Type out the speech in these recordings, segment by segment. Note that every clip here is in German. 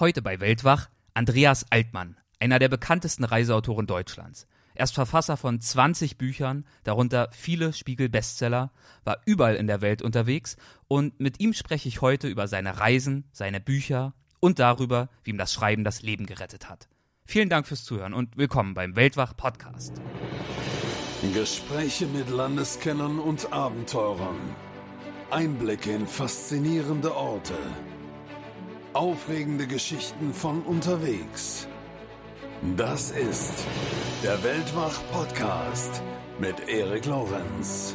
Heute bei Weltwach Andreas Altmann, einer der bekanntesten Reiseautoren Deutschlands. Er ist Verfasser von 20 Büchern, darunter viele Spiegel-Bestseller, war überall in der Welt unterwegs und mit ihm spreche ich heute über seine Reisen, seine Bücher und darüber, wie ihm das Schreiben das Leben gerettet hat. Vielen Dank fürs Zuhören und willkommen beim Weltwach Podcast. Gespräche mit Landeskennern und Abenteurern. Einblicke in faszinierende Orte Aufregende Geschichten von unterwegs. Das ist der Weltwach-Podcast mit Erik Lorenz.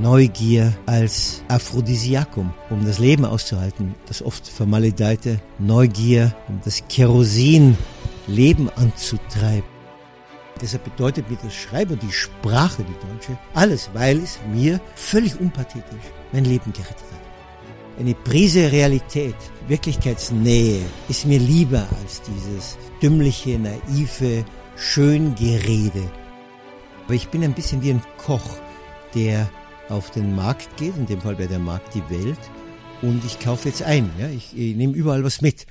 Neugier als Aphrodisiakum, um das Leben auszuhalten. Das oft vermaledeite Neugier, um das Kerosin Leben anzutreiben. Deshalb bedeutet mir das Schreiben, die Sprache, die deutsche, alles, weil es mir völlig unpathetisch mein Leben gerettet hat. Eine Prise Realität, Wirklichkeitsnähe ist mir lieber als dieses dümmliche, naive Schöngerede. Aber ich bin ein bisschen wie ein Koch, der auf den Markt geht, in dem Fall bei der Markt die Welt, und ich kaufe jetzt ein. Ja? Ich, ich nehme überall was mit.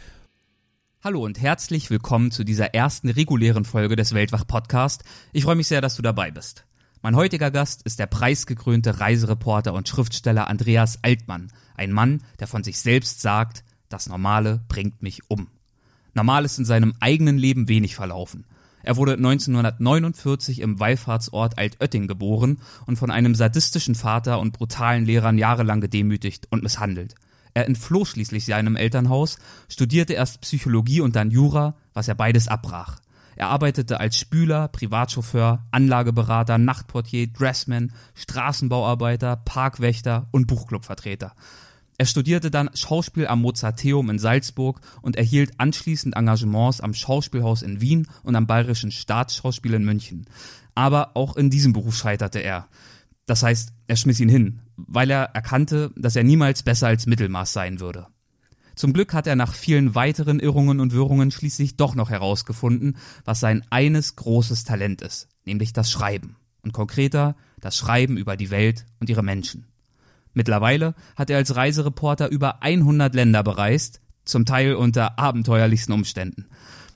Hallo und herzlich willkommen zu dieser ersten regulären Folge des Weltwach Podcast. Ich freue mich sehr, dass du dabei bist. Mein heutiger Gast ist der preisgekrönte Reisereporter und Schriftsteller Andreas Altmann, ein Mann, der von sich selbst sagt, das Normale bringt mich um. Normal ist in seinem eigenen Leben wenig verlaufen. Er wurde 1949 im Wallfahrtsort Altötting geboren und von einem sadistischen Vater und brutalen Lehrern jahrelang gedemütigt und misshandelt. Er entfloh schließlich seinem Elternhaus, studierte erst Psychologie und dann Jura, was er beides abbrach. Er arbeitete als Spüler, Privatchauffeur, Anlageberater, Nachtportier, Dressman, Straßenbauarbeiter, Parkwächter und Buchclubvertreter. Er studierte dann Schauspiel am Mozarteum in Salzburg und erhielt anschließend Engagements am Schauspielhaus in Wien und am Bayerischen Staatsschauspiel in München. Aber auch in diesem Beruf scheiterte er. Das heißt, er schmiss ihn hin, weil er erkannte, dass er niemals besser als Mittelmaß sein würde. Zum Glück hat er nach vielen weiteren Irrungen und Wirrungen schließlich doch noch herausgefunden, was sein eines großes Talent ist, nämlich das Schreiben. Und konkreter, das Schreiben über die Welt und ihre Menschen. Mittlerweile hat er als Reisereporter über 100 Länder bereist, zum Teil unter abenteuerlichsten Umständen.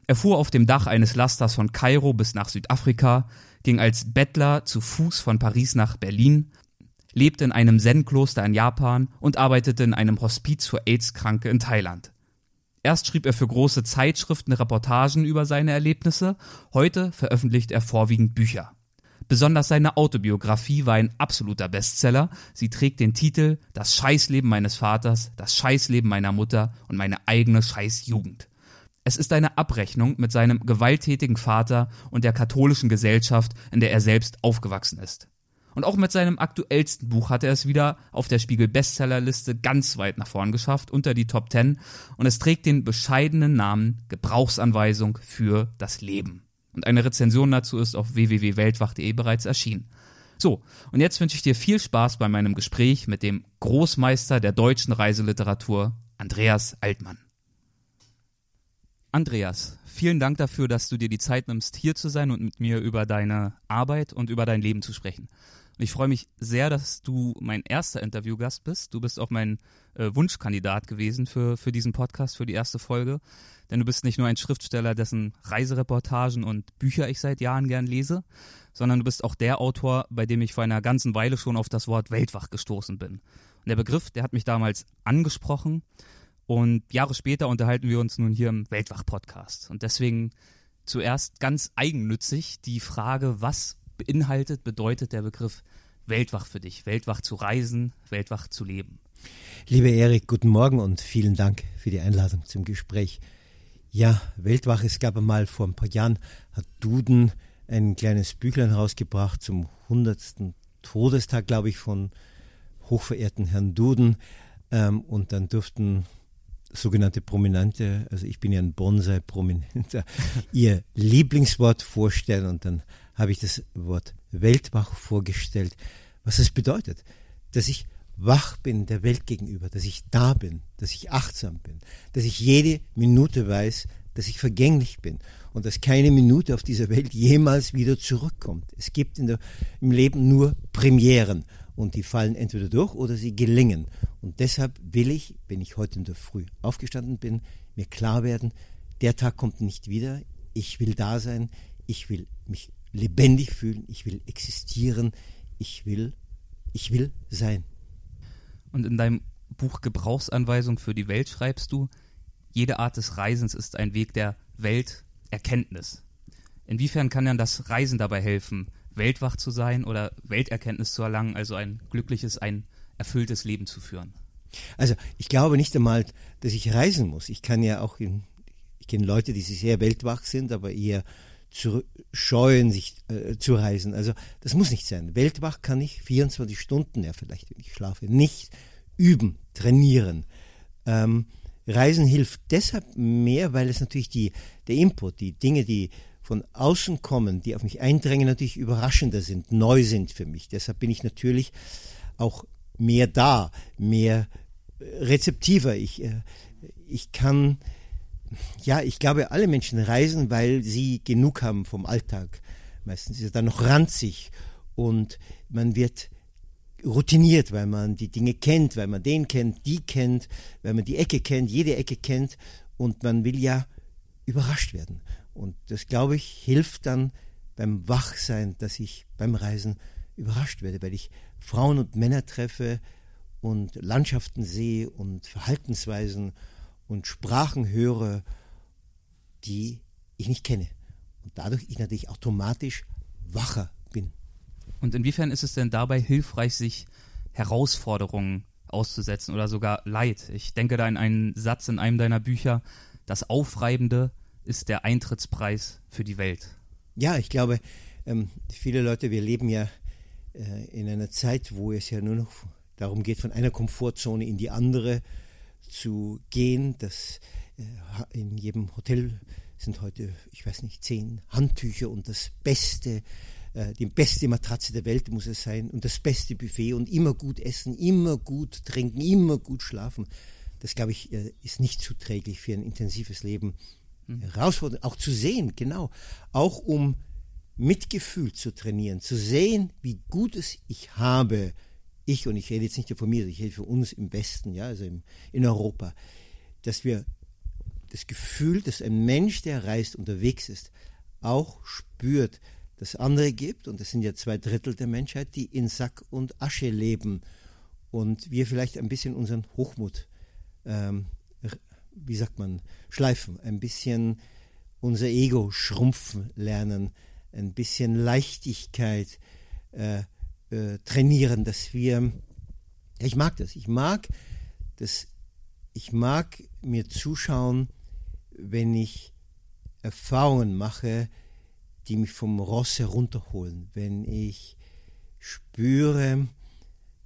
Er fuhr auf dem Dach eines Lasters von Kairo bis nach Südafrika, ging als Bettler zu Fuß von Paris nach Berlin, lebte in einem Zen-Kloster in Japan und arbeitete in einem Hospiz für AIDS-Kranke in Thailand. Erst schrieb er für große Zeitschriften Reportagen über seine Erlebnisse, heute veröffentlicht er vorwiegend Bücher. Besonders seine Autobiografie war ein absoluter Bestseller. Sie trägt den Titel Das Scheißleben meines Vaters, das Scheißleben meiner Mutter und meine eigene Scheißjugend. Es ist eine Abrechnung mit seinem gewalttätigen Vater und der katholischen Gesellschaft, in der er selbst aufgewachsen ist. Und auch mit seinem aktuellsten Buch hat er es wieder auf der Spiegel Bestsellerliste ganz weit nach vorn geschafft, unter die Top 10. Und es trägt den bescheidenen Namen Gebrauchsanweisung für das Leben. Und eine Rezension dazu ist auf www.weltwach.de bereits erschienen. So, und jetzt wünsche ich dir viel Spaß bei meinem Gespräch mit dem Großmeister der deutschen Reiseliteratur, Andreas Altmann. Andreas, vielen Dank dafür, dass du dir die Zeit nimmst, hier zu sein und mit mir über deine Arbeit und über dein Leben zu sprechen. Ich freue mich sehr, dass du mein erster Interviewgast bist. Du bist auch mein äh, Wunschkandidat gewesen für, für diesen Podcast, für die erste Folge. Denn du bist nicht nur ein Schriftsteller, dessen Reisereportagen und Bücher ich seit Jahren gern lese, sondern du bist auch der Autor, bei dem ich vor einer ganzen Weile schon auf das Wort Weltwach gestoßen bin. Und der Begriff, der hat mich damals angesprochen. Und Jahre später unterhalten wir uns nun hier im Weltwach-Podcast. Und deswegen zuerst ganz eigennützig die Frage, was beinhaltet, bedeutet der Begriff Weltwach für dich, Weltwach zu reisen, Weltwach zu leben. Lieber Erik, guten Morgen und vielen Dank für die Einladung zum Gespräch. Ja, Weltwach, es gab einmal vor ein paar Jahren, hat Duden ein kleines Büchlein rausgebracht zum 100. Todestag, glaube ich, von hochverehrten Herrn Duden. Ähm, und dann durften sogenannte Prominente, also ich bin ja ein Bonsai-Prominenter, ihr Lieblingswort vorstellen und dann habe ich das Wort Weltwach vorgestellt, was es bedeutet, dass ich wach bin der Welt gegenüber, dass ich da bin, dass ich achtsam bin, dass ich jede Minute weiß, dass ich vergänglich bin und dass keine Minute auf dieser Welt jemals wieder zurückkommt. Es gibt der, im Leben nur Premieren und die fallen entweder durch oder sie gelingen. Und deshalb will ich, wenn ich heute in der Früh aufgestanden bin, mir klar werden, der Tag kommt nicht wieder, ich will da sein, ich will mich lebendig fühlen, ich will existieren, ich will, ich will sein. Und in deinem Buch Gebrauchsanweisung für die Welt schreibst du, jede Art des Reisens ist ein Weg der Welterkenntnis. Inwiefern kann dann das Reisen dabei helfen, weltwach zu sein oder Welterkenntnis zu erlangen, also ein glückliches, ein erfülltes Leben zu führen? Also ich glaube nicht einmal, dass ich reisen muss. Ich kann ja auch in, ich kenne Leute, die sehr weltwach sind, aber eher zu scheuen, sich äh, zu reisen. Also das muss nicht sein. Weltwach kann ich 24 Stunden, ja vielleicht, wenn ich schlafe, nicht üben, trainieren. Ähm, Reisen hilft deshalb mehr, weil es natürlich die, der Input, die Dinge, die von außen kommen, die auf mich eindrängen, natürlich überraschender sind, neu sind für mich. Deshalb bin ich natürlich auch mehr da, mehr rezeptiver. Ich, äh, ich kann, ja, ich glaube, alle Menschen reisen, weil sie genug haben vom Alltag. Meistens ist es dann noch ranzig und man wird routiniert, weil man die Dinge kennt, weil man den kennt, die kennt, weil man die Ecke kennt, jede Ecke kennt und man will ja überrascht werden. Und das, glaube ich, hilft dann beim Wachsein, dass ich beim Reisen überrascht werde, weil ich Frauen und Männer treffe und Landschaften sehe und Verhaltensweisen und Sprachen höre, die ich nicht kenne. Und dadurch ich natürlich automatisch wacher bin. Und inwiefern ist es denn dabei hilfreich, sich Herausforderungen auszusetzen oder sogar Leid? Ich denke da an einen Satz in einem deiner Bücher, das Aufreibende ist der Eintrittspreis für die Welt. Ja, ich glaube, ähm, viele Leute, wir leben ja äh, in einer Zeit, wo es ja nur noch darum geht, von einer Komfortzone in die andere zu gehen. Das äh, in jedem Hotel sind heute, ich weiß nicht, zehn Handtücher und das Beste äh, die beste Matratze der Welt muss es sein und das beste Buffet und immer gut essen, immer gut trinken, immer gut schlafen. Das, glaube ich, äh, ist nicht zuträglich für ein intensives Leben. Mhm. Herausfordernd, auch zu sehen, genau. Auch um Mitgefühl zu trainieren, zu sehen, wie gut es ich habe. Ich, und ich rede jetzt nicht nur von mir, ich rede von uns im Westen, ja, also im, in Europa, dass wir das Gefühl, dass ein Mensch, der reist, unterwegs ist, auch spürt, das andere gibt, und das sind ja zwei Drittel der Menschheit, die in Sack und Asche leben und wir vielleicht ein bisschen unseren Hochmut, ähm, wie sagt man, schleifen, ein bisschen unser Ego schrumpfen lernen, ein bisschen Leichtigkeit äh, äh, trainieren, dass wir, ich mag das, ich mag das, ich mag mir zuschauen, wenn ich Erfahrungen mache, die mich vom Ross herunterholen. Wenn ich spüre,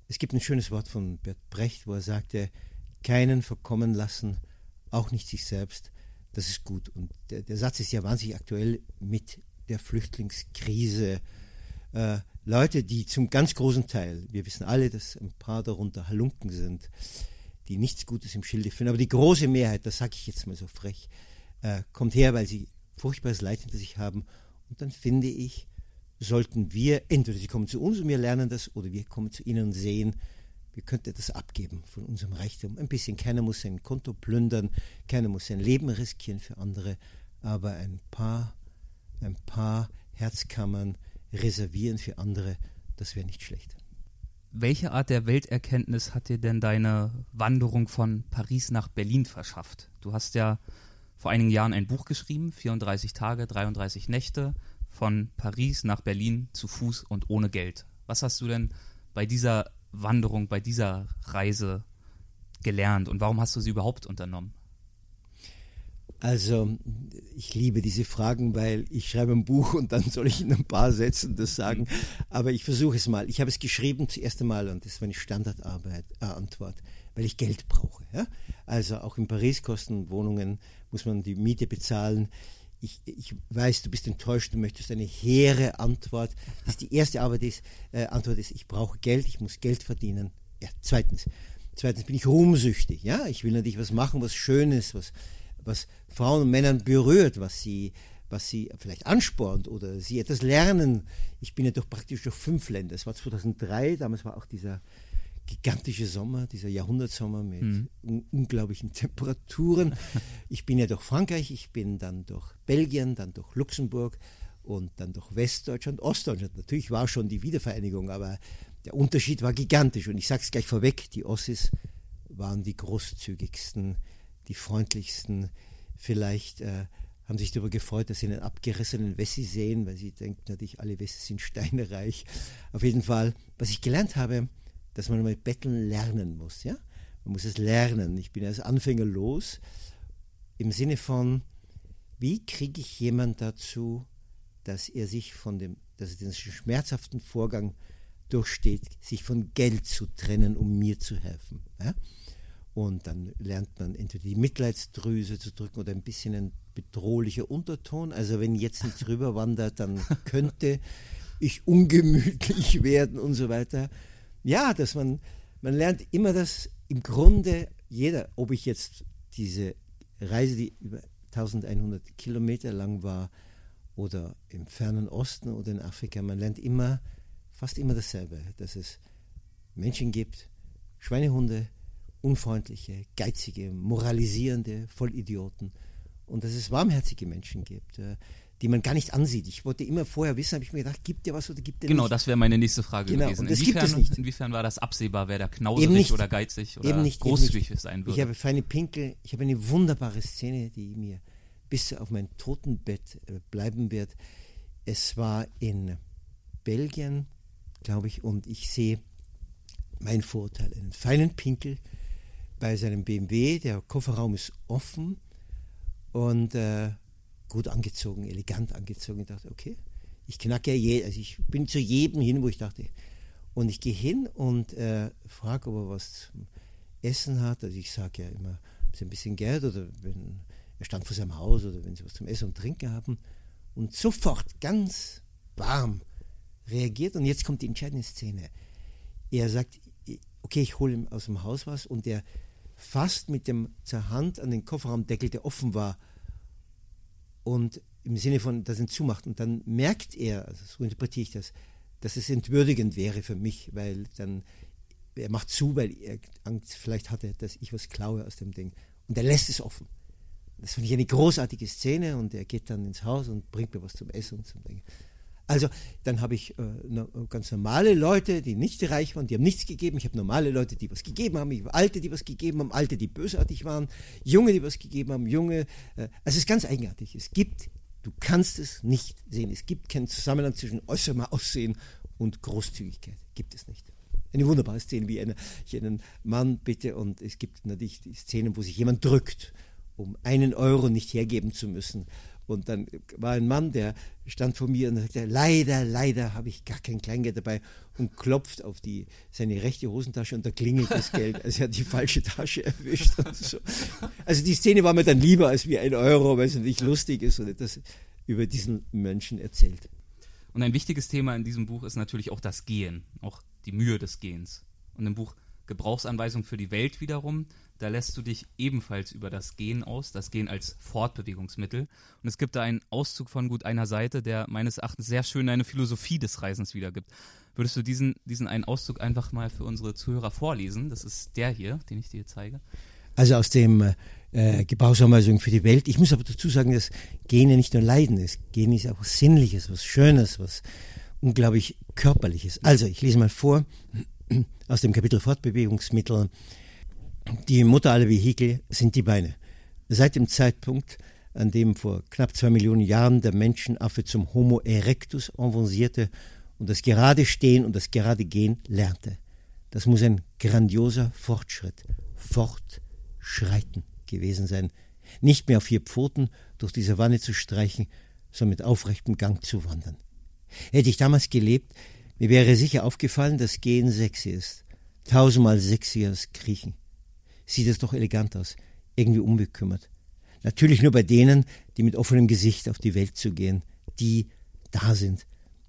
es gibt ein schönes Wort von Bert Brecht, wo er sagte, keinen verkommen lassen, auch nicht sich selbst, das ist gut. Und der, der Satz ist ja wahnsinnig aktuell mit der Flüchtlingskrise. Äh, Leute, die zum ganz großen Teil, wir wissen alle, dass ein paar darunter Halunken sind, die nichts Gutes im Schilde führen, aber die große Mehrheit, das sage ich jetzt mal so frech, äh, kommt her, weil sie furchtbares Leid hinter sich haben und dann finde ich, sollten wir, entweder sie kommen zu uns und wir lernen das, oder wir kommen zu ihnen und sehen, wir könnten etwas abgeben von unserem Reichtum. Ein bisschen. Keiner muss sein Konto plündern, keiner muss sein Leben riskieren für andere, aber ein paar, ein paar Herzkammern reservieren für andere, das wäre nicht schlecht. Welche Art der Welterkenntnis hat dir denn deine Wanderung von Paris nach Berlin verschafft? Du hast ja vor einigen Jahren ein Buch geschrieben, 34 Tage, 33 Nächte, von Paris nach Berlin zu Fuß und ohne Geld. Was hast du denn bei dieser Wanderung, bei dieser Reise gelernt und warum hast du sie überhaupt unternommen? Also, ich liebe diese Fragen, weil ich schreibe ein Buch und dann soll ich in ein paar Sätzen das sagen. Aber ich versuche es mal. Ich habe es geschrieben zuerst einmal und das war eine Standardarbeit, äh, weil ich Geld brauche. Ja? Also auch in Paris kosten Wohnungen muss man die Miete bezahlen. Ich, ich weiß, du bist enttäuscht, du möchtest eine hehre Antwort. Das ist die erste Arbeit ist, äh, Antwort ist, ich brauche Geld, ich muss Geld verdienen. Ja, zweitens, zweitens bin ich ruhmsüchtig. Ja, ich will natürlich was machen, was Schönes, was, was Frauen und Männern berührt, was sie, was sie vielleicht anspornt oder sie etwas lernen. Ich bin ja doch praktisch durch fünf Länder. Es war 2003, damals war auch dieser gigantische Sommer, dieser Jahrhundertsommer mit mhm. un unglaublichen Temperaturen. Ich bin ja durch Frankreich, ich bin dann durch Belgien, dann durch Luxemburg und dann durch Westdeutschland, Ostdeutschland. Natürlich war schon die Wiedervereinigung, aber der Unterschied war gigantisch. Und ich sage es gleich vorweg, die Ossis waren die großzügigsten, die freundlichsten. Vielleicht äh, haben sich darüber gefreut, dass sie einen abgerissenen Wessi sehen, weil sie denken natürlich, alle Wessis sind steinereich. Auf jeden Fall, was ich gelernt habe, dass man mit Betteln lernen muss. Ja? Man muss es lernen. Ich bin als Anfänger los im Sinne von, wie kriege ich jemand dazu, dass er sich von dem, dass er den schmerzhaften Vorgang durchsteht, sich von Geld zu trennen, um mir zu helfen. Ja? Und dann lernt man entweder die Mitleidsdrüse zu drücken oder ein bisschen ein bedrohlicher Unterton. Also wenn jetzt nichts rüber wandert, dann könnte ich ungemütlich werden und so weiter ja, dass man, man lernt immer das im Grunde, jeder, ob ich jetzt diese Reise, die über 1100 Kilometer lang war, oder im fernen Osten oder in Afrika, man lernt immer, fast immer dasselbe, dass es Menschen gibt, Schweinehunde, unfreundliche, geizige, moralisierende Vollidioten und dass es warmherzige Menschen gibt, äh, die man gar nicht ansieht. Ich wollte immer vorher wissen, habe ich mir gedacht, gibt der was oder gibt der genau, nicht? Genau, das wäre meine nächste Frage genau, gewesen. Inwiefern, nicht. inwiefern war das absehbar, wer da knauserig oder geizig oder eben nicht, großzügig sein würde? Ich habe feine Pinkel, ich habe eine wunderbare Szene, die mir bis auf mein Totenbett äh, bleiben wird. Es war in Belgien, glaube ich, und ich sehe mein Vorteil, einen feinen Pinkel bei seinem BMW, der Kofferraum ist offen und äh, gut angezogen, elegant angezogen. Ich dachte, okay, ich knacke ja je, also ich bin zu jedem hin, wo ich dachte. Und ich gehe hin und äh, frage, ob er was zum Essen hat. Also ich sage ja immer, haben Sie ein bisschen Geld oder wenn er stand vor seinem Haus oder wenn Sie was zum Essen und Trinken haben. Und sofort ganz warm reagiert. Und jetzt kommt die entscheidende Szene. Er sagt, okay, ich hole ihm aus dem Haus was und er fasst mit dem zur Hand an den Kofferraumdeckel, der offen war, und im Sinne von, dass er ihn zumacht. Und dann merkt er, also so interpretiere ich das, dass es entwürdigend wäre für mich, weil dann, er macht zu, weil er Angst vielleicht hatte, dass ich was klaue aus dem Ding. Und er lässt es offen. Das finde ich eine großartige Szene und er geht dann ins Haus und bringt mir was zum Essen und zum Ding. Also dann habe ich äh, ganz normale Leute, die nicht reich waren, die haben nichts gegeben. Ich habe normale Leute, die was gegeben haben. Ich habe Alte, die was gegeben haben, Alte, die bösartig waren, Junge, die was gegeben haben, Junge. Äh, also es ist ganz eigenartig. Es gibt, du kannst es nicht sehen. Es gibt keinen Zusammenhang zwischen äußerem Aussehen und Großzügigkeit. Gibt es nicht. Eine wunderbare Szene, wie eine, ich einen Mann bitte und es gibt natürlich die Szenen, wo sich jemand drückt, um einen Euro nicht hergeben zu müssen und dann war ein Mann, der stand vor mir und sagte, leider, leider habe ich gar kein Kleingeld dabei und klopft auf die, seine rechte Hosentasche und da klingelt das Geld. Also er hat die falsche Tasche erwischt. So. Also die Szene war mir dann lieber als wie ein Euro, weil es nicht lustig ist und etwas über diesen Menschen erzählt. Und ein wichtiges Thema in diesem Buch ist natürlich auch das Gehen, auch die Mühe des Gehens. Und im Buch Gebrauchsanweisung für die Welt wiederum da lässt du dich ebenfalls über das Gehen aus, das Gehen als Fortbewegungsmittel. Und es gibt da einen Auszug von gut einer Seite, der meines Erachtens sehr schön eine Philosophie des Reisens wiedergibt. Würdest du diesen, diesen einen Auszug einfach mal für unsere Zuhörer vorlesen? Das ist der hier, den ich dir zeige. Also aus dem äh, Gebrauchsanweisung für die Welt. Ich muss aber dazu sagen, dass ja nicht nur Leiden ist. Gehen ist auch was Sinnliches, was Schönes, was unglaublich Körperliches. Also, ich lese mal vor aus dem Kapitel Fortbewegungsmittel die Mutter aller Vehikel sind die Beine. Seit dem Zeitpunkt, an dem vor knapp zwei Millionen Jahren der Menschenaffe zum Homo erectus avancierte und das gerade Stehen und das gerade Gehen lernte. Das muss ein grandioser Fortschritt, Fortschreiten gewesen sein. Nicht mehr auf vier Pfoten durch die Savanne zu streichen, sondern mit aufrechtem Gang zu wandern. Hätte ich damals gelebt, mir wäre sicher aufgefallen, dass Gehen sexy ist. Tausendmal sexier als Kriechen sieht es doch elegant aus, irgendwie unbekümmert. Natürlich nur bei denen, die mit offenem Gesicht auf die Welt zu gehen, die da sind,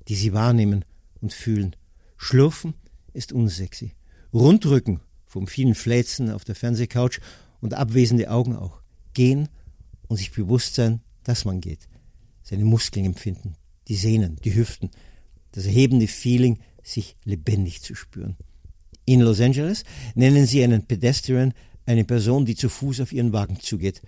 die sie wahrnehmen und fühlen. Schlurfen ist unsexy. Rundrücken vom vielen Fläzen auf der Fernsehcouch und abwesende Augen auch. Gehen und sich bewusst sein, dass man geht. Seine Muskeln empfinden, die Sehnen, die Hüften, das erhebende Feeling, sich lebendig zu spüren. In Los Angeles nennen sie einen Pedestrian eine Person, die zu Fuß auf ihren Wagen zugeht.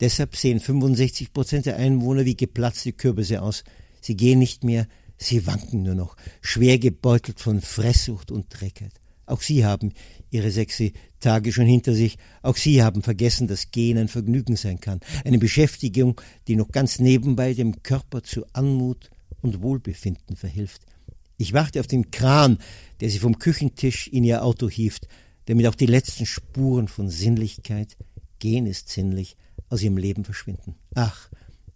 Deshalb sehen 65 Prozent der Einwohner wie geplatzte Kürbisse aus. Sie gehen nicht mehr, sie wanken nur noch, schwer gebeutelt von Fresssucht und Dreckheit. Auch sie haben ihre sexy Tage schon hinter sich. Auch sie haben vergessen, dass Gehen ein Vergnügen sein kann. Eine Beschäftigung, die noch ganz nebenbei dem Körper zu Anmut und Wohlbefinden verhilft. Ich warte auf den Kran, der sie vom Küchentisch in ihr Auto hieft, damit auch die letzten Spuren von Sinnlichkeit, Gehen ist sinnlich, aus ihrem Leben verschwinden. Ach,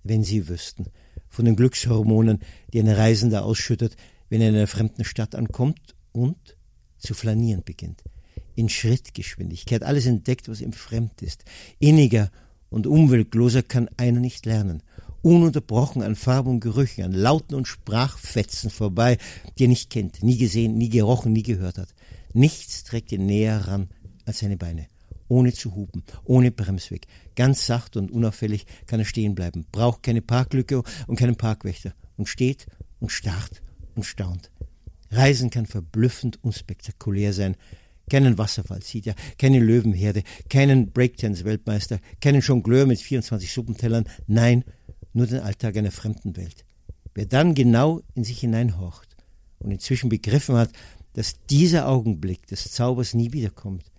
wenn Sie wüssten, von den Glückshormonen, die ein Reisender ausschüttet, wenn er in einer fremden Stadt ankommt und zu flanieren beginnt. In Schrittgeschwindigkeit alles entdeckt, was ihm fremd ist. Inniger und umweltloser kann einer nicht lernen. Ununterbrochen an Farben und Gerüchen, an Lauten und Sprachfetzen vorbei, die er nicht kennt, nie gesehen, nie gerochen, nie gehört hat. Nichts trägt ihn näher ran als seine Beine. Ohne zu hupen, ohne Bremsweg. Ganz sacht und unauffällig kann er stehen bleiben, braucht keine Parklücke und keinen Parkwächter und steht und starrt und staunt. Reisen kann verblüffend unspektakulär sein. Keinen Wasserfall sieht er, keine Löwenherde, keinen Breakdance-Weltmeister, keinen Jongleur mit 24 Suppentellern, nein, nur den Alltag einer fremden Welt. Wer dann genau in sich hineinhorcht und inzwischen begriffen hat, dass dieser Augenblick des Zaubers nie wiederkommt,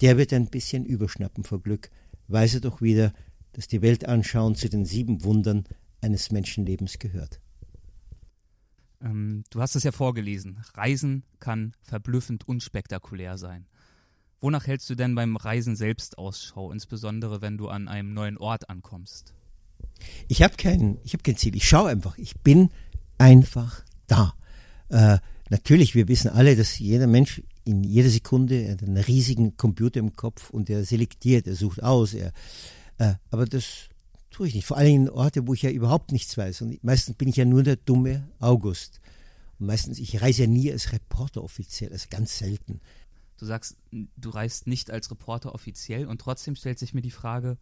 der wird ein bisschen überschnappen vor Glück, weiß er doch wieder, dass die Welt anschauen zu den sieben Wundern eines Menschenlebens gehört. Ähm, du hast es ja vorgelesen. Reisen kann verblüffend unspektakulär sein. Wonach hältst du denn beim Reisen selbst Ausschau, insbesondere wenn du an einem neuen Ort ankommst? Ich habe kein, hab kein Ziel. Ich schaue einfach. Ich bin einfach da. Äh, natürlich, wir wissen alle, dass jeder Mensch in jeder Sekunde einen riesigen Computer im Kopf und er selektiert, er sucht aus. Er, äh, aber das tue ich nicht. Vor allem in Orte, wo ich ja überhaupt nichts weiß. Und meistens bin ich ja nur der dumme August. Und meistens, ich reise ja nie als Reporter offiziell, also ganz selten. Du sagst, du reist nicht als Reporter offiziell und trotzdem stellt sich mir die Frage,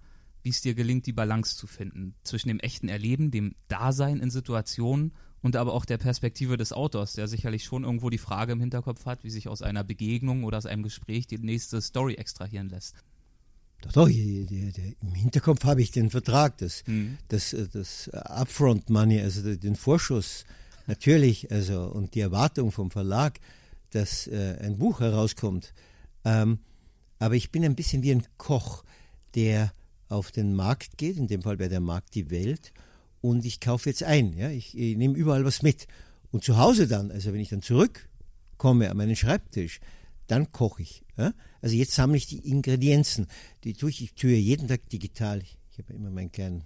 wie es dir gelingt, die Balance zu finden zwischen dem echten Erleben, dem Dasein in Situationen und aber auch der Perspektive des Autors, der sicherlich schon irgendwo die Frage im Hinterkopf hat, wie sich aus einer Begegnung oder aus einem Gespräch die nächste Story extrahieren lässt. Doch, doch, im Hinterkopf habe ich den Vertrag, das, mhm. das, äh, das Upfront Money, also den Vorschuss, natürlich, also und die Erwartung vom Verlag, dass äh, ein Buch herauskommt. Ähm, aber ich bin ein bisschen wie ein Koch, der auf den Markt geht, in dem Fall wäre der Markt die Welt, und ich kaufe jetzt ein. Ja? Ich, ich nehme überall was mit. Und zu Hause dann, also wenn ich dann zurückkomme an meinen Schreibtisch, dann koche ich. Ja? Also jetzt sammle ich die Ingredienzen. Die tue ich, ich tue jeden Tag digital. Ich, ich habe immer meinen kleinen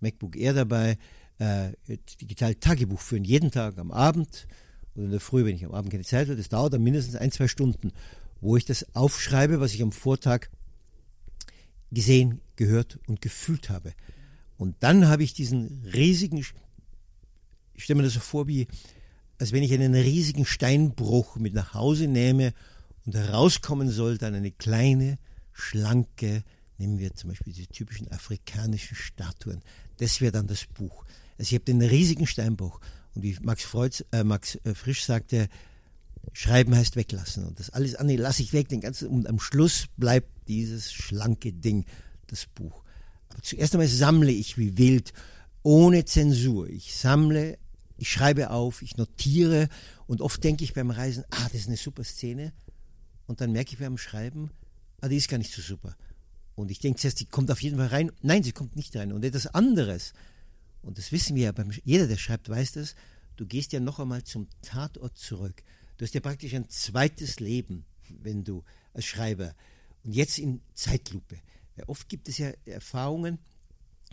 MacBook Air dabei, äh, digital Tagebuch führen, jeden Tag am Abend oder in der Früh, wenn ich am Abend keine Zeit habe. Das dauert dann mindestens ein, zwei Stunden, wo ich das aufschreibe, was ich am Vortag gesehen, gehört und gefühlt habe. Und dann habe ich diesen riesigen, ich stelle mir das so vor, wie als wenn ich einen riesigen Steinbruch mit nach Hause nehme und herauskommen soll dann eine kleine, schlanke, nehmen wir zum Beispiel die typischen afrikanischen Statuen. Das wäre dann das Buch. Also ich habe den riesigen Steinbruch und wie Max, Freud, äh, Max äh, Frisch sagte, Schreiben heißt weglassen und das alles andere lasse ich weg, den ganzen, und am Schluss bleibt dieses schlanke Ding, das Buch. Aber zuerst einmal sammle ich wie wild, ohne Zensur. Ich sammle ich schreibe auf, ich notiere und oft denke ich beim Reisen, ah, das ist eine super Szene. Und dann merke ich beim Schreiben, ah, die ist gar nicht so super. Und ich denke zuerst, die kommt auf jeden Fall rein. Nein, sie kommt nicht rein. Und etwas anderes, und das wissen wir ja, beim, jeder, der schreibt, weiß das, du gehst ja noch einmal zum Tatort zurück. Du hast ja praktisch ein zweites Leben, wenn du als Schreiber. Und jetzt in Zeitlupe. Ja, oft gibt es ja Erfahrungen,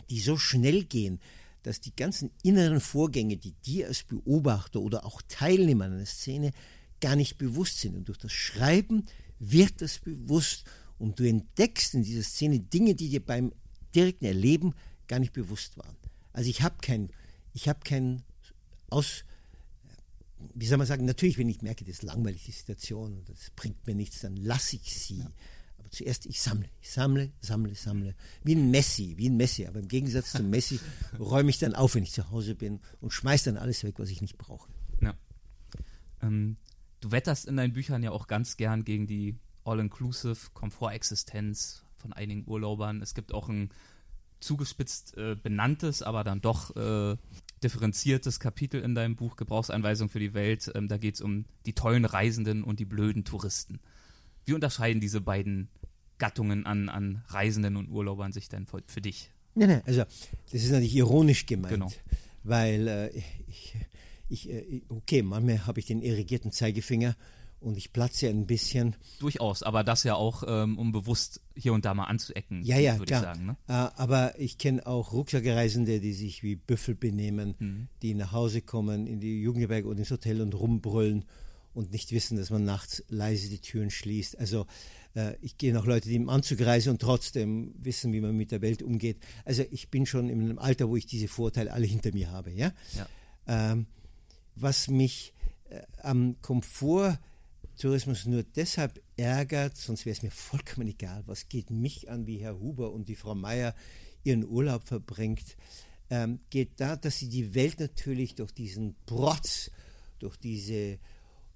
die so schnell gehen, dass die ganzen inneren Vorgänge, die dir als Beobachter oder auch Teilnehmer einer Szene gar nicht bewusst sind. Und durch das Schreiben wird das bewusst und du entdeckst in dieser Szene Dinge, die dir beim direkten Erleben gar nicht bewusst waren. Also ich habe kein, ich habe kein aus, wie soll man sagen, natürlich, wenn ich merke, das ist langweilig, die Situation, das bringt mir nichts, dann lasse ich sie. Ja zuerst ich sammle, ich sammle, sammle, sammle. Wie ein Messi, wie ein Messi. Aber im Gegensatz zum Messi räume ich dann auf, wenn ich zu Hause bin und schmeiße dann alles weg, was ich nicht brauche. Ja. Ähm, Du wetterst in deinen Büchern ja auch ganz gern gegen die All-Inclusive Komfortexistenz von einigen Urlaubern. Es gibt auch ein zugespitzt äh, benanntes, aber dann doch äh, differenziertes Kapitel in deinem Buch Gebrauchsanweisung für die Welt. Ähm, da geht es um die tollen Reisenden und die blöden Touristen. Wie unterscheiden diese beiden Gattungen an, an Reisenden und Urlaubern sich denn für, für dich? Nein, nein, also das ist natürlich ironisch gemeint, Genau. weil äh, ich, ich, äh, okay, manchmal habe ich den irrigierten Zeigefinger und ich platze ein bisschen. Durchaus, aber das ja auch, ähm, um bewusst hier und da mal anzuecken, Ja, ja, würde ich sagen. Ne? Äh, aber ich kenne auch Rucksackreisende, die sich wie Büffel benehmen, Mhm. die nach Hause kommen, in die Jugendherberge oder ins Hotel und rumbrüllen und nicht wissen, dass man nachts leise die Türen schließt. Also äh, ich kenne auch Leute, die im Anzug reisen und trotzdem wissen, wie man mit der Welt umgeht. Also ich bin schon in einem Alter, wo ich diese Vorteile alle hinter mir habe. Ja? Ja. Ähm, was mich äh, am Komforttourismus nur deshalb ärgert, sonst wäre es mir vollkommen egal, was geht mich an, wie Herr Huber und die Frau Meier ihren Urlaub verbringt, ähm, geht da, dass sie die Welt natürlich durch diesen Protz, durch diese,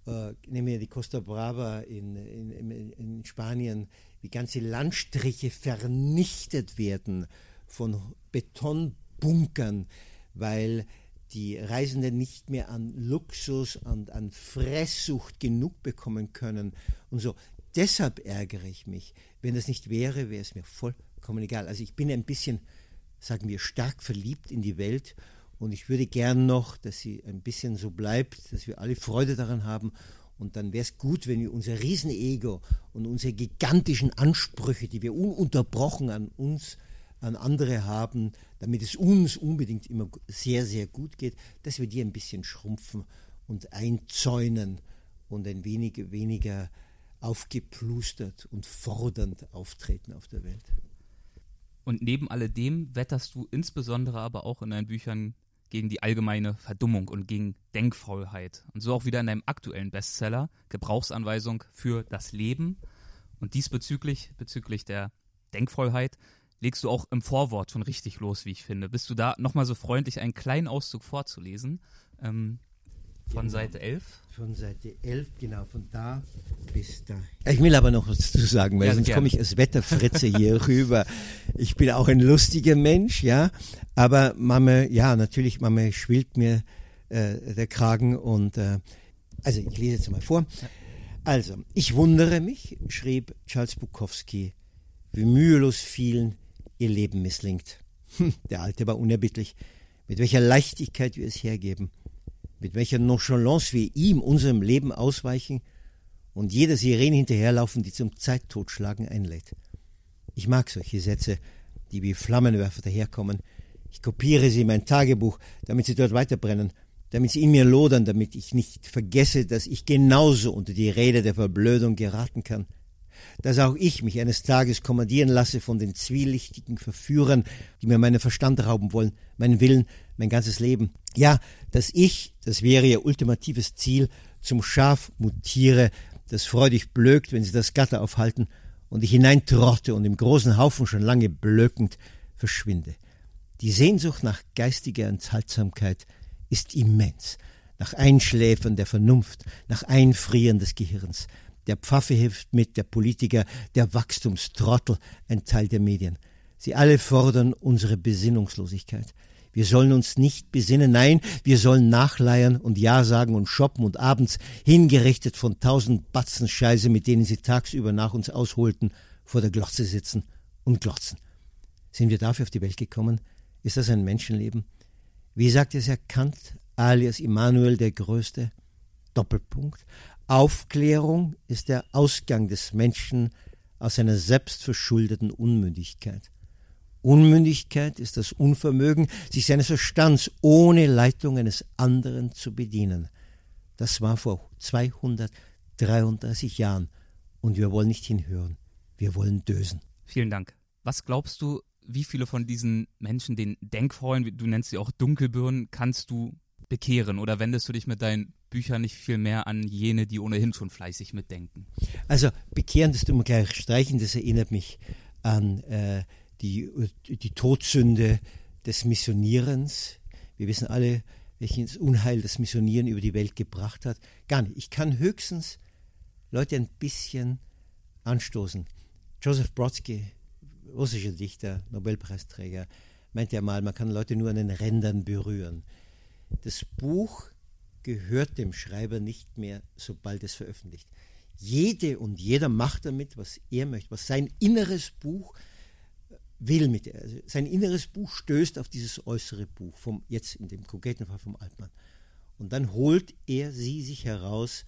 äh, nehmen wir die Costa Brava in, in, in, Spanien, wie ganze Landstriche vernichtet werden von Betonbunkern, weil die Reisenden nicht mehr an Luxus und an Fresssucht genug bekommen können und so. Deshalb ärgere ich mich. Wenn das nicht wäre, wäre es mir vollkommen egal. Also ich bin ein bisschen, sagen wir, stark verliebt in die Welt und ich würde gern noch, dass sie ein bisschen so bleibt, dass wir alle Freude daran haben. Und dann wäre es gut, wenn wir unser Riesenego und unsere gigantischen Ansprüche, die wir ununterbrochen an uns an andere haben, damit es uns unbedingt immer sehr, sehr gut geht, dass wir die ein bisschen schrumpfen und einzäunen und ein wenig weniger aufgeplustert und fordernd auftreten auf der Welt. Und neben alledem wetterst du insbesondere aber auch in deinen Büchern gegen die allgemeine Verdummung und gegen Denkfaulheit. Und so auch wieder in deinem aktuellen Bestseller Gebrauchsanweisung für das Leben. Und diesbezüglich, bezüglich der Denkfaulheit, legst du auch im Vorwort schon richtig los, wie ich finde. Bist du da nochmal so freundlich, einen kleinen Auszug vorzulesen? Ähm, von Genau. Seite 11? Von Seite 11, genau, von da bis da. Ich will aber noch was dazu sagen, weil Ja, sonst komme ich als Wetterfritze hier rüber. Ich bin auch ein lustiger Mensch, ja, aber Mama, ja, natürlich, Mama schwillt mir äh, der Kragen und, äh, also ich lese jetzt mal vor. Also, ich wundere mich, schrieb Charles Bukowski, wie mühelos vielen ihr Leben misslingt. Der Alte war unerbittlich. Mit welcher Leichtigkeit wir es hergeben mit welcher Nonchalance wir ihm, unserem Leben ausweichen und jeder Sirene hinterherlaufen, die zum Zeittotschlagen einlädt. Ich mag solche Sätze, die wie Flammenwerfer daherkommen. Ich kopiere sie in mein Tagebuch, damit sie dort weiterbrennen, damit sie in mir lodern, damit ich nicht vergesse, dass ich genauso unter die Räder der Verblödung geraten kann. Dass auch ich mich eines Tages kommandieren lasse von den zwielichtigen Verführern, die mir meinen Verstand rauben wollen, meinen Willen, mein ganzes Leben. Ja, dass ich, das wäre ihr ultimatives Ziel, zum Schaf mutiere, das freudig blökt, wenn sie das Gatter aufhalten, und ich hineintrotte und im großen Haufen schon lange blökend verschwinde. Die Sehnsucht nach geistiger Enthaltsamkeit ist immens, nach Einschläfern der Vernunft, nach Einfrieren des Gehirns. Der Pfaffe hilft mit, der Politiker, der Wachstumstrottel, ein Teil der Medien. Sie alle fordern unsere Besinnungslosigkeit. Wir sollen uns nicht besinnen, nein, wir sollen nachleiern und Ja sagen und shoppen und abends, hingerichtet von tausend Batzen Scheiße, mit denen sie tagsüber nach uns ausholten, vor der Glotze sitzen und glotzen. Sind wir dafür auf die Welt gekommen? Ist das ein Menschenleben? Wie sagt es Herr Kant, alias Immanuel der Größte? Doppelpunkt. Aufklärung ist der Ausgang des Menschen aus seiner selbstverschuldeten Unmündigkeit. Unmündigkeit ist das Unvermögen, sich seines Verstands ohne Leitung eines anderen zu bedienen. Das war vor 233 Jahren und wir wollen nicht hinhören. Wir wollen dösen. Vielen Dank. Was glaubst du, wie viele von diesen Menschen, den Denkfaulen, wie- du nennst sie auch Dunkelbirnen, kannst du bekehren? Oder wendest du dich mit deinen Büchern nicht viel mehr an jene, die ohnehin schon fleißig mitdenken? Also bekehren, das tun wir gleich streichen, das erinnert mich an äh, die, die Todsünde des Missionierens. Wir wissen alle, welches Unheil das Missionieren über die Welt gebracht hat. Gar nicht. Ich kann höchstens Leute ein bisschen anstoßen. Joseph Brodsky, russischer Dichter, Nobelpreisträger, meinte ja mal, man kann Leute nur an den Rändern berühren. Das Buch gehört dem Schreiber nicht mehr, sobald es veröffentlicht. Jede und jeder macht damit, was er möchte, was sein inneres Buch will mit also sein inneres Buch stößt auf dieses äußere Buch vom jetzt in dem konkreten Fall vom Altmann und dann holt er sie sich heraus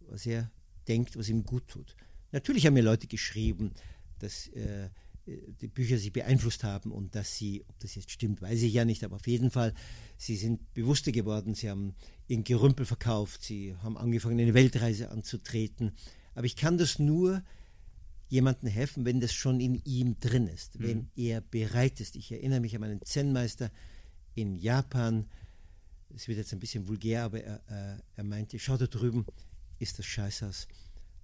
was er denkt was ihm gut tut natürlich haben mir Leute geschrieben dass äh, die Bücher sie beeinflusst haben und dass sie, ob das jetzt stimmt, weiß ich ja nicht, aber auf jeden Fall, sie sind bewusster geworden, sie haben in Gerümpel verkauft, sie haben angefangen, eine Weltreise anzutreten. Aber ich kann das nur jemandem helfen, wenn das schon in ihm drin ist, mhm. wenn er bereit ist. Ich erinnere mich an meinen Zen-Meister in Japan, es wird jetzt ein bisschen vulgär, aber er, äh, er meinte, schau da drüben, ist das Scheißhaus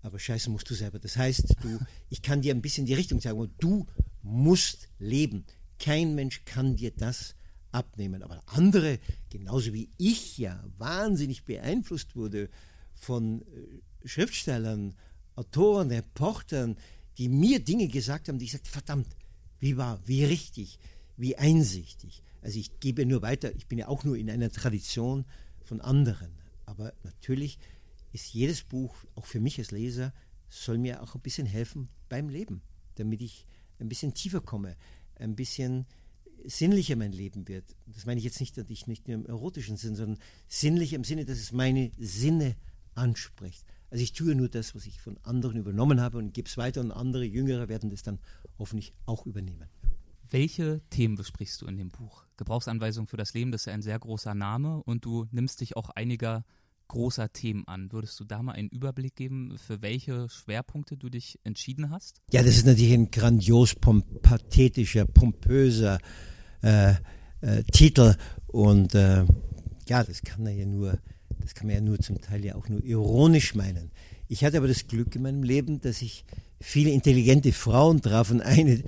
aber scheiße musst du selber. Das heißt, du, ich kann dir ein bisschen die Richtung sagen, und du musst leben. Kein Mensch kann dir das abnehmen. Aber andere, genauso wie ich ja wahnsinnig beeinflusst wurde von äh, Schriftstellern, Autoren, Reportern, die mir Dinge gesagt haben, die ich sagte, verdammt, wie wahr, wie richtig, wie einsichtig. Also ich gebe nur weiter, ich bin ja auch nur in einer Tradition von anderen. Aber natürlich ist jedes Buch, auch für mich als Leser, soll mir auch ein bisschen helfen beim Leben, damit ich ein bisschen tiefer komme, ein bisschen sinnlicher mein Leben wird. Das meine ich jetzt nicht, dass ich nicht nur im erotischen Sinn, sondern sinnlicher im Sinne, dass es meine Sinne anspricht. Also ich tue nur das, was ich von anderen übernommen habe und gebe es weiter und andere Jüngere werden das dann hoffentlich auch übernehmen. Welche Themen besprichst du in dem Buch? Gebrauchsanweisung für das Leben, das ist ja ein sehr großer Name und du nimmst dich auch einiger großer Themen an. Würdest du da mal einen Überblick geben, für welche Schwerpunkte du dich entschieden hast? Ja, das ist natürlich ein grandios pathetischer, pompöser äh, äh, Titel und äh, ja, das kann man ja nur, das kann man ja nur zum Teil ja auch nur ironisch meinen. Ich hatte aber das Glück in meinem Leben, dass ich viele intelligente Frauen traf und eine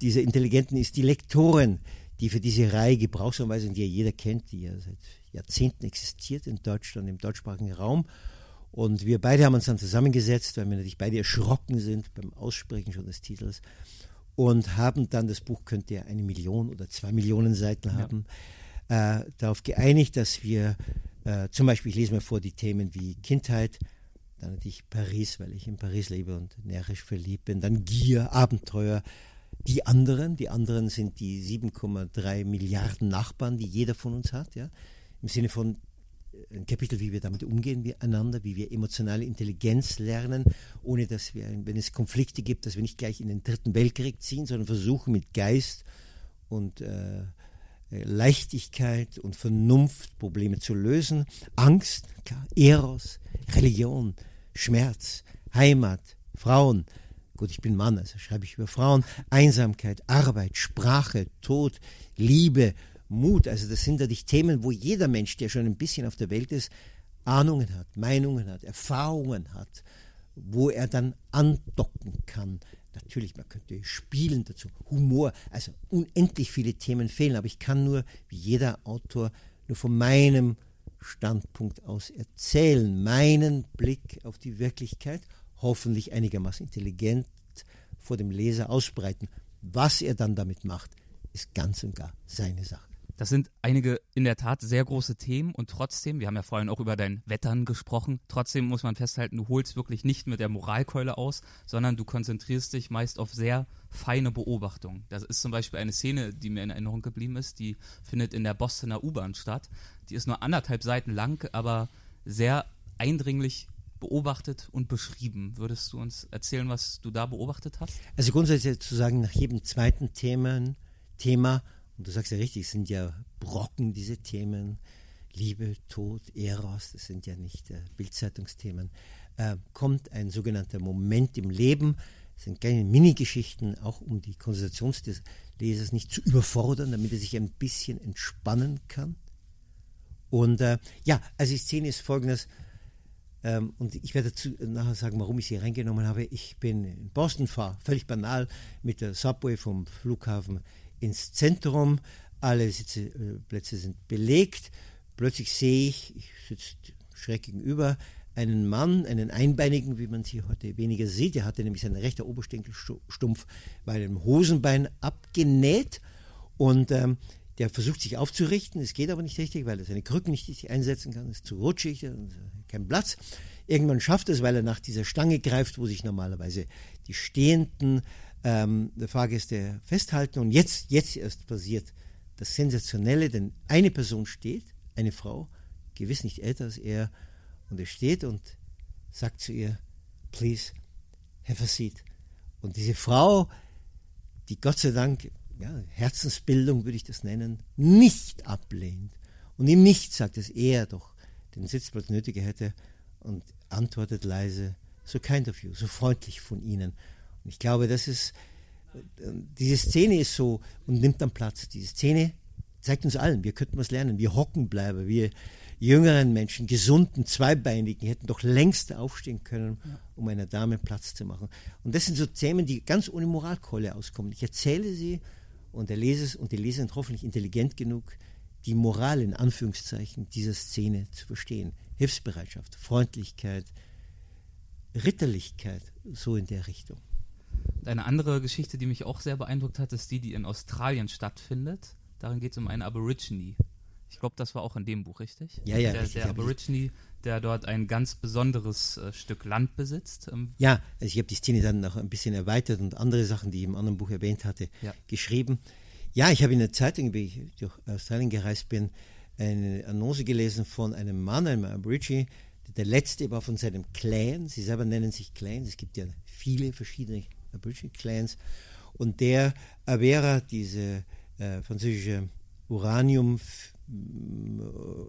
dieser Intelligenten ist die Lektorin, die für diese Reihe Gebrauchsanweisungen, die ja jeder kennt, die ja seit Jahrzehnten existiert in Deutschland, im deutschsprachigen Raum. Und wir beide haben uns dann zusammengesetzt, weil wir natürlich beide erschrocken sind beim Aussprechen schon des Titels und haben dann, das Buch könnte ja eine Million oder zwei Millionen Seiten haben, ja. äh, darauf geeinigt, dass wir äh, zum Beispiel, ich lese mal vor, die Themen wie Kindheit, dann natürlich Paris, weil ich in Paris lebe und närrisch verliebt bin, dann Gier, Abenteuer, die anderen, die anderen sind die 7,3 Milliarden Nachbarn, die jeder von uns hat, ja im Sinne von äh, ein Kapitel, wie wir damit umgehen miteinander, wie wir emotionale Intelligenz lernen, ohne dass wir, wenn es Konflikte gibt, dass wir nicht gleich in den dritten Weltkrieg ziehen, sondern versuchen mit Geist und äh, äh Leichtigkeit und Vernunft Probleme zu lösen. Angst, klar, Eros, Religion, Schmerz, Heimat, Frauen. Gut, ich bin Mann, also schreibe ich über Frauen. Einsamkeit, Arbeit, Sprache, Tod, Liebe, Mut. Also das sind natürlich Themen, wo jeder Mensch, der schon ein bisschen auf der Welt ist, Ahnungen hat, Meinungen hat, Erfahrungen hat, wo er dann andocken kann. Natürlich, man könnte spielen dazu, Humor, also unendlich viele Themen fehlen, aber ich kann nur, wie jeder Autor, nur von meinem Standpunkt aus erzählen, meinen Blick auf die Wirklichkeit, hoffentlich einigermaßen intelligent vor dem Leser ausbreiten. Was er dann damit macht, ist ganz und gar seine Sache. Das sind einige in der Tat sehr große Themen und trotzdem, wir haben ja vorhin auch über dein Wettern gesprochen, trotzdem muss man festhalten, du holst wirklich nicht mit der Moralkeule aus, sondern du konzentrierst dich meist auf sehr feine Beobachtungen. Das ist zum Beispiel eine Szene, die mir in Erinnerung geblieben ist, die findet in der Bostoner U-Bahn statt. Die ist nur anderthalb Seiten lang, aber sehr eindringlich beobachtet und beschrieben. Würdest du uns erzählen, was du da beobachtet hast? Also grundsätzlich zu sagen, nach jedem zweiten Themen, Thema und du sagst ja richtig, es sind ja Brocken, diese Themen. Liebe, Tod, Eros, das sind ja nicht äh, Bildzeitungsthemen. Äh, kommt ein sogenannter Moment im Leben. Das sind kleine Mini-Geschichten, auch um die Konzentration des Lesers nicht zu überfordern, damit er sich ein bisschen entspannen kann. Und äh, ja, also die Szene ist folgendes. Ähm, und ich werde dazu nachher sagen, warum ich sie reingenommen habe. Ich bin in Boston, fahre völlig banal mit der Subway vom Flughafen ins Zentrum. Alle Sitzplätze sind belegt. plötzlich sehe ich, ich sitze schräg gegenüber, einen Mann, einen Einbeinigen, wie man sie heute weniger sieht. Er hatte nämlich seinen rechter Oberschenkelstumpf bei dem Hosenbein abgenäht und ähm, der versucht sich aufzurichten. Es geht aber nicht richtig, weil er seine Krücken nicht richtig einsetzen kann. Es ist zu rutschig, kein Platz. Irgendwann schafft es, weil er nach dieser Stange greift, wo sich normalerweise die stehenden ähm, Fahrgäste festhalten. Und jetzt, jetzt erst passiert das Sensationelle, denn eine Person steht, eine Frau, gewiss nicht älter als er, und er steht und sagt zu ihr, please, have a seat. Und diese Frau, die Gott sei Dank, ja, Herzensbildung würde ich das nennen, nicht ablehnt und ihm nicht sagt, dass er doch den Sitzplatz nötiger hätte und antwortet leise, so kind of you, so freundlich von Ihnen. Ich glaube, das ist, diese Szene ist so und nimmt dann Platz. Diese Szene zeigt uns allen, wir könnten was lernen. Wir hocken bleiben, wir jüngeren Menschen, gesunden, zweibeinigen, hätten doch längst aufstehen können, um einer Dame Platz zu machen. Und das sind so Themen, die ganz ohne Moralkeule auskommen. Ich erzähle sie und der Leser und die Leser sind hoffentlich intelligent genug, die Moral in Anführungszeichen dieser Szene zu verstehen. Hilfsbereitschaft, Freundlichkeit, Ritterlichkeit, so in der Richtung. Eine andere Geschichte, die mich auch sehr beeindruckt hat, ist die, die in Australien stattfindet. Darin geht es um einen Aborigine. Ich glaube, das war auch in dem Buch, richtig? Ja, ja. Der, richtig, der Aborigine, der dort ein ganz besonderes äh, Stück Land besitzt. Ähm ja, also ich habe die Szene dann noch ein bisschen erweitert und andere Sachen, die ich im anderen Buch erwähnt hatte, ja. geschrieben. Ja, ich habe in der Zeitung, wie ich durch Australien gereist bin, eine Annonce gelesen von einem Mann, einem Aborigine, der letzte war von seinem Clan. Sie selber nennen sich Clans. Es gibt ja viele verschiedene Aborigine-Clans. Und der Avera, diese äh, französische Uranium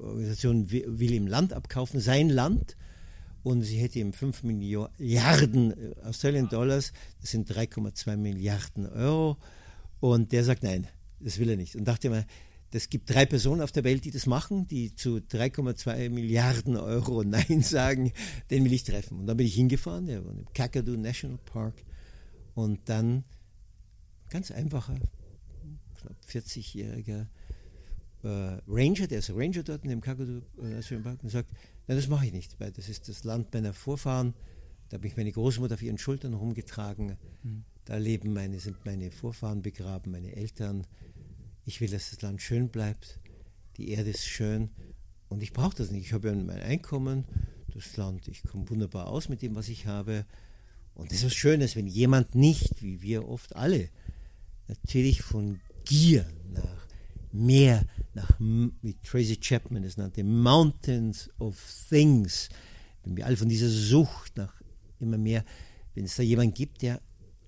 Organisation will ihm Land abkaufen, sein Land, und sie hätte ihm 5 Milliarden äh, Australian Dollars, das sind 3,2 Milliarden Euro, und der sagt nein, das will er nicht. Und dachte mir, es gibt drei Personen auf der Welt, die das machen, die zu 3,2 Milliarden Euro Nein sagen, den will ich treffen. Und dann bin ich hingefahren, der war im Kakadu National Park. Und dann ganz einfacher, knapp 40-jähriger äh, Ranger, der ist Ranger dort in dem Kakadu National Park und sagt, nein, das mache ich nicht, weil das ist das Land meiner Vorfahren. Da habe ich meine Großmutter auf ihren Schultern rumgetragen. Mhm. Da leben meine, sind meine Vorfahren begraben, meine Eltern. Ich will, dass das Land schön bleibt. Die Erde ist schön. Und ich brauche das nicht. Ich habe ja mein Einkommen, das Land, ich komme wunderbar aus mit dem, was ich habe. Und das ist was Schönes, wenn jemand nicht, wie wir oft alle, natürlich von Gier nach Meer, nach, wie Tracy Chapman es nannte, Mountains of Things, wenn wir alle von dieser Sucht nach immer mehr, wenn es da jemand gibt, der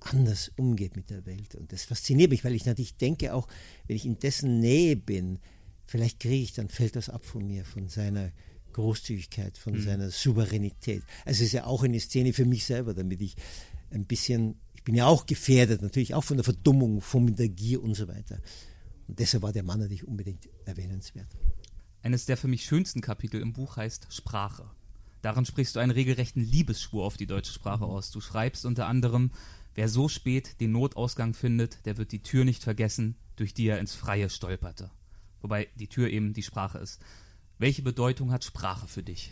anders umgeht mit der Welt. Und das fasziniert mich, weil ich natürlich denke, auch wenn ich in dessen Nähe bin, vielleicht kriege ich, dann fällt das ab von mir, von seiner Großzügigkeit, von mhm. seiner Souveränität. Also es ist ja auch eine Szene für mich selber, damit ich ein bisschen, ich bin ja auch gefährdet, natürlich auch von der Verdummung, von der Gier und so weiter. Und deshalb war der Mann natürlich unbedingt erwähnenswert. Eines der für mich schönsten Kapitel im Buch heißt Sprache. Darin sprichst du einen regelrechten Liebesschwur auf die deutsche Sprache aus. Du schreibst unter anderem, wer so spät den Notausgang findet, der wird die Tür nicht vergessen, durch die er ins Freie stolperte. Wobei die Tür eben die Sprache ist. Welche Bedeutung hat Sprache für dich?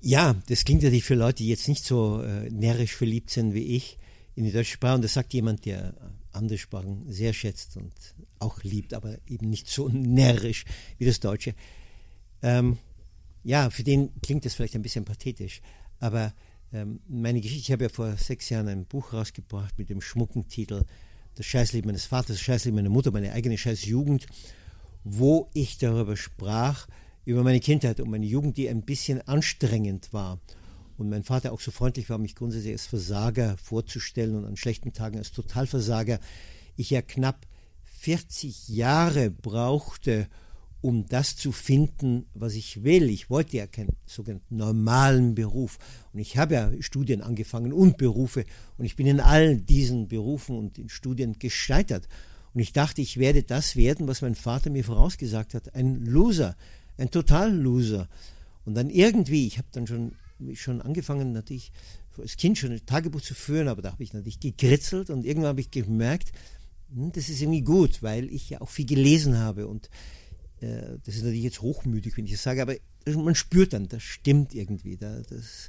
Ja, das klingt natürlich für Leute, die jetzt nicht so äh, närrisch verliebt sind wie ich in die deutsche Sprache. Und das sagt jemand, der andere Sprachen sehr schätzt und auch liebt, aber eben nicht so närrisch wie das Deutsche. Ähm, ja, für den klingt das vielleicht ein bisschen pathetisch, aber ähm, meine Geschichte, ich habe ja vor sechs Jahren ein Buch rausgebracht mit dem schmucken Titel Das Scheißleben meines Vaters, das Scheißleben meiner Mutter, meine eigene Scheißjugend, wo ich darüber sprach, über meine Kindheit und meine Jugend, die ein bisschen anstrengend war. Und mein Vater auch so freundlich war, mich grundsätzlich als Versager vorzustellen und an schlechten Tagen als Totalversager. Ich ja knapp 40 Jahre brauchte, um das zu finden, was ich will. Ich wollte ja keinen sogenannten normalen Beruf. Und ich habe ja Studien angefangen und Berufe. Und ich bin in all diesen Berufen und in Studien gescheitert. Und ich dachte, ich werde das werden, was mein Vater mir vorausgesagt hat. Ein Loser, ein Total-Loser. Und dann irgendwie, ich habe dann schon, schon angefangen, natürlich als Kind schon ein Tagebuch zu führen, aber da habe ich natürlich gekritzelt und irgendwann habe ich gemerkt, hm, das ist irgendwie gut, weil ich ja auch viel gelesen habe und äh, das ist natürlich jetzt hochmütig, wenn ich das sage, aber man spürt dann, das stimmt irgendwie. Da, das,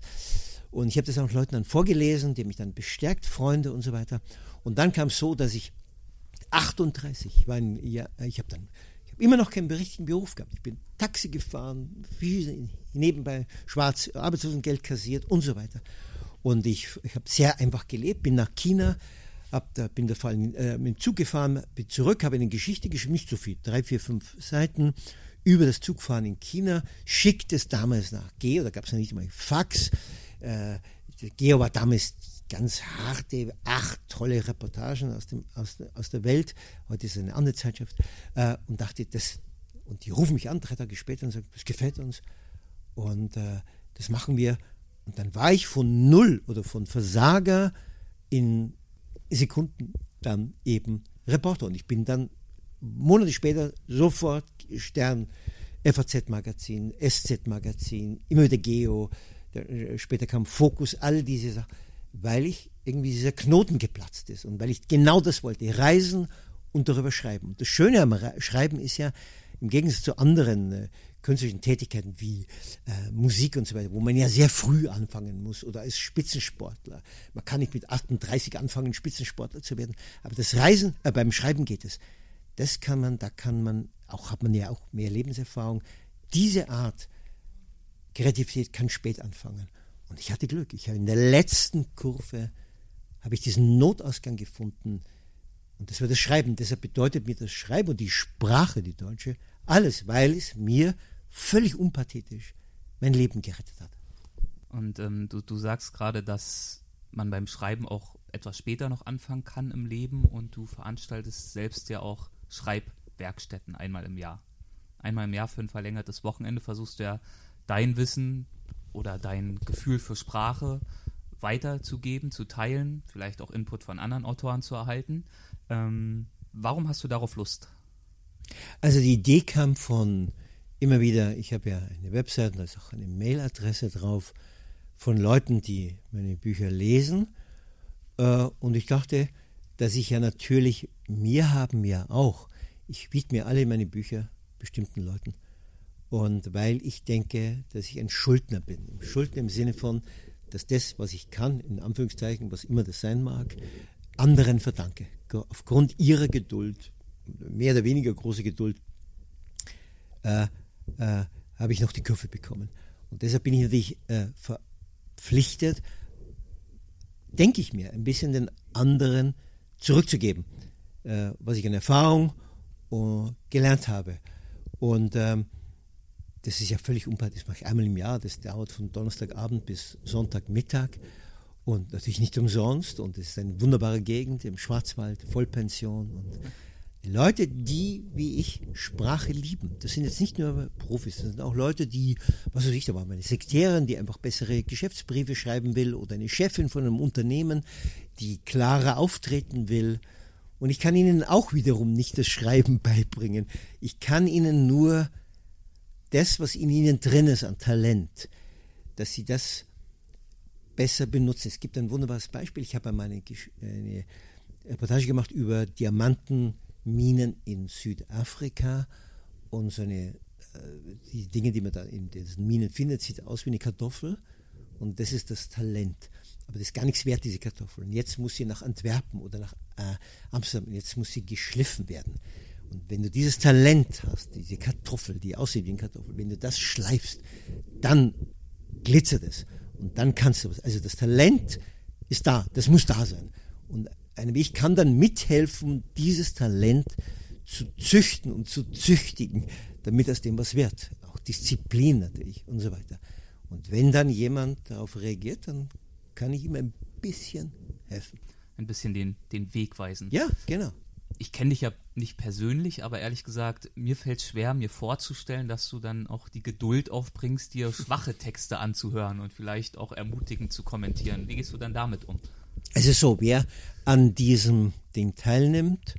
und ich habe das auch Leuten dann vorgelesen, die mich dann bestärkt, Freunde und so weiter. Und dann kam es so, dass ich 38, ich, war ich habe dann immer noch keinen richtigen Beruf gehabt. Ich bin Taxi gefahren, nebenbei schwarz Arbeitslosengeld kassiert und so weiter. Und ich, ich habe sehr einfach gelebt, bin nach China, hab, da bin da vor allem äh, mit dem Zug gefahren, bin zurück, habe eine Geschichte geschrieben, nicht so viel, drei, vier, fünf Seiten über das Zugfahren in China, schickt es damals nach Geo, da gab es ja nicht mal Fax. Äh, Geo war damals ganz harte, acht tolle Reportagen aus, dem, aus, aus der Welt. Heute ist es eine andere Zeitschrift. Äh, und dachte, das, und die rufen mich an, drei Tage später und sagen, das gefällt uns. Und äh, das machen wir. Und dann war ich von Null oder von Versager in Sekunden dann eben Reporter. Und ich bin dann Monate später sofort Stern, FAZ-Magazin, SZ-Magazin, immer wieder Geo, äh, später kam Fokus, all diese Sachen, weil ich irgendwie dieser Knoten geplatzt ist und weil ich genau das wollte, reisen und darüber schreiben. Und das Schöne am Schreiben ist ja, im Gegensatz zu anderen äh, künstlerischen Tätigkeiten wie äh, Musik und so weiter, wo man ja sehr früh anfangen muss oder als Spitzensportler. Man kann nicht mit 38 anfangen, Spitzensportler zu werden, aber das Reisen, äh, beim Schreiben geht es. Das kann man, da kann man, auch hat man ja auch mehr Lebenserfahrung. Diese Art Kreativität kann spät anfangen. Und ich hatte Glück. Ich habe in der letzten Kurve habe ich diesen Notausgang gefunden. Und das war das Schreiben. Deshalb bedeutet mir das Schreiben und die Sprache, die deutsche, alles, weil es mir völlig unpathetisch mein Leben gerettet hat. Und ähm, du, du sagst gerade, dass man beim Schreiben auch etwas später noch anfangen kann im Leben und du veranstaltest selbst ja auch Schreibwerkstätten einmal im Jahr. Einmal im Jahr für ein verlängertes Wochenende versuchst du ja dein Wissen oder dein Gefühl für Sprache weiterzugeben, zu teilen, vielleicht auch Input von anderen Autoren zu erhalten. Ähm, warum hast du darauf Lust? Also die Idee kam von immer wieder, ich habe ja eine Website und da ist auch eine Mailadresse drauf von Leuten, die meine Bücher lesen. Äh, und ich dachte, dass ich ja natürlich, mir haben ja auch, ich biete mir alle meine Bücher bestimmten Leuten. Und weil ich denke, dass ich ein Schuldner bin. Schuldner im Sinne von, dass das, was ich kann, in Anführungszeichen, was immer das sein mag, anderen verdanke. Aufgrund ihrer Geduld, mehr oder weniger große Geduld, äh, äh, habe ich noch die Kurve bekommen. Und deshalb bin ich natürlich äh, verpflichtet, denke ich mir, ein bisschen den anderen zurückzugeben, äh, was ich an Erfahrung uh, gelernt habe. Und ähm, das ist ja völlig unparteiisch. Das mache ich einmal im Jahr. Das dauert von Donnerstagabend bis Sonntagmittag. Und natürlich nicht umsonst. Und es ist eine wunderbare Gegend im Schwarzwald, Vollpension. Und Leute, die wie ich Sprache lieben, das sind jetzt nicht nur Profis, das sind auch Leute, die, was weiß ich, da war meine Sekretärin, die einfach bessere Geschäftsbriefe schreiben will oder eine Chefin von einem Unternehmen, die klarer auftreten will. Und ich kann ihnen auch wiederum nicht das Schreiben beibringen. Ich kann ihnen nur das, was in ihnen drin ist an Talent, dass sie das besser benutzen. Es gibt ein wunderbares Beispiel. Ich habe einmal eine, eine Reportage gemacht über Diamantenminen in Südafrika und so eine, äh, die Dinge, die man da in diesen Minen findet, sieht aus wie eine Kartoffel und das ist das Talent. Aber das ist gar nichts wert, diese Kartoffel. Und jetzt muss sie nach Antwerpen oder nach äh, Amsterdam, jetzt muss sie geschliffen werden. Und wenn du dieses Talent hast, diese Kartoffel, die aussieht wie eine Kartoffel, wenn du das schleifst, dann glitzert es. Und dann kannst du was. Also das Talent ist da, das muss da sein. Und ich kann dann mithelfen, dieses Talent zu züchten und zu züchtigen, damit aus dem was wird. Auch Disziplin natürlich und so weiter. Und wenn dann jemand darauf reagiert, dann kann ich ihm ein bisschen helfen. Ein bisschen den, den Weg weisen. Ja, genau ich kenne dich ja nicht persönlich, aber ehrlich gesagt, mir fällt schwer, mir vorzustellen, dass du dann auch die Geduld aufbringst, dir schwache Texte anzuhören und vielleicht auch ermutigend zu kommentieren. Wie gehst du dann damit um? Es ist so, wer an diesem Ding teilnimmt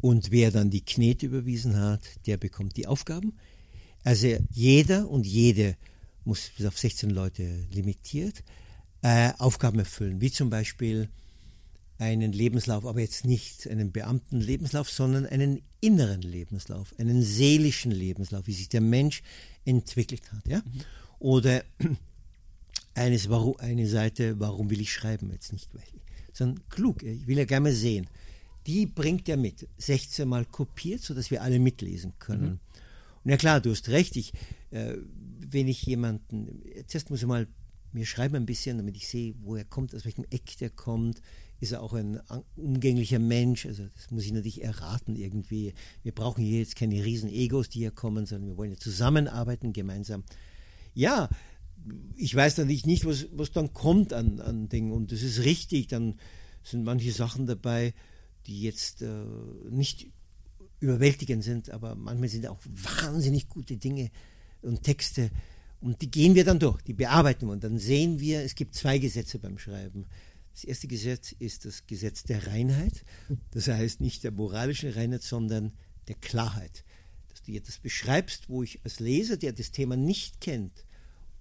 und wer dann die Knete überwiesen hat, der bekommt die Aufgaben. Also jeder und jede muss bis auf 16 Leute limitiert äh, Aufgaben erfüllen, wie zum Beispiel einen Lebenslauf, aber jetzt nicht einen Beamtenlebenslauf, sondern einen inneren Lebenslauf, einen seelischen Lebenslauf, wie sich der Mensch entwickelt hat. Ja? Mhm. Oder eines, warum, eine Seite, warum will ich schreiben, jetzt nicht weil sondern klug, ich will ja gerne mal sehen. Die bringt er mit, 16 Mal kopiert, sodass wir alle mitlesen können. Mhm. Und ja klar, du hast recht, ich, äh, wenn ich jemanden, zuerst muss ich mal mir schreiben ein bisschen, damit ich sehe, wo er kommt, aus welchem Eck der kommt, ist er auch ein umgänglicher Mensch, also das muss ich natürlich erraten irgendwie. Wir brauchen hier jetzt keine riesen Egos, die hier kommen, sondern wir wollen ja zusammenarbeiten, gemeinsam. Ja, ich weiß natürlich nicht, was, was dann kommt an, an Dingen und das ist richtig, dann sind manche Sachen dabei, die jetzt äh, nicht überwältigend sind, aber manchmal sind auch wahnsinnig gute Dinge und Texte und die gehen wir dann durch, die bearbeiten wir und dann sehen wir, es gibt zwei Gesetze beim Schreiben. Das erste Gesetz ist das Gesetz der Reinheit, das heißt nicht der moralischen Reinheit, sondern der Klarheit. Dass du etwas beschreibst, wo ich als Leser, der das Thema nicht kennt,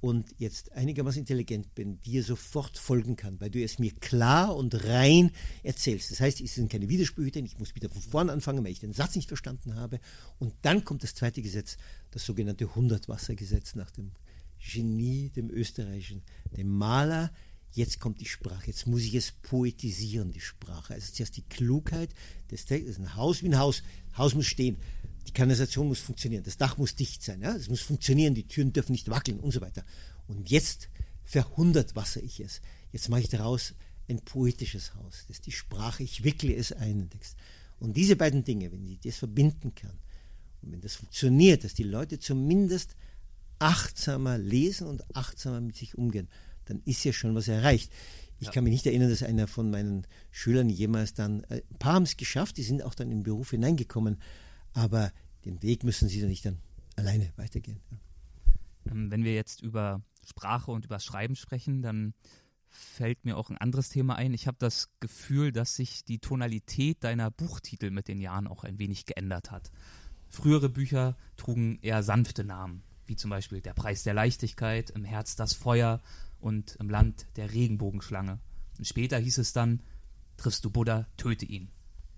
und jetzt einigermaßen intelligent bin, dir sofort folgen kann, weil du es mir klar und rein erzählst. Das heißt, es sind keine Widersprüche drin, ich muss wieder von vorn anfangen, weil ich den Satz nicht verstanden habe. Und dann kommt das zweite Gesetz, das sogenannte Hundertwassergesetz nach dem Genie, dem österreichischen, dem Maler. Jetzt kommt die Sprache, jetzt muss ich es poetisieren, die Sprache. Also zuerst die Klugheit des Textes, ein Haus wie ein Haus, Haus muss stehen. Die Kanalisation muss funktionieren, das Dach muss dicht sein, ja? es muss funktionieren, die Türen dürfen nicht wackeln und so weiter. Und jetzt verhundertwasser ich es. Jetzt mache ich daraus ein poetisches Haus. Das ist die Sprache, ich wickle es ein in den Text. Und diese beiden Dinge, wenn ich das verbinden kann und wenn das funktioniert, dass die Leute zumindest achtsamer lesen und achtsamer mit sich umgehen, dann ist ja schon was erreicht. Ich ja. kann mich nicht erinnern, dass einer von meinen Schülern jemals dann, äh, ein paar haben es geschafft, die sind auch dann im Beruf hineingekommen, aber den Weg müssen sie dann nicht dann alleine weitergehen. Ja. Ähm, wenn wir jetzt über Sprache und über Schreiben sprechen, dann fällt mir auch ein anderes Thema ein. Ich habe das Gefühl, dass sich die Tonalität deiner Buchtitel mit den Jahren auch ein wenig geändert hat. Frühere Bücher trugen eher sanfte Namen, wie zum Beispiel Der Preis der Leichtigkeit, Im Herz das Feuer und Im Land der Regenbogenschlange. Und später hieß es dann, triffst du Buddha, töte ihn.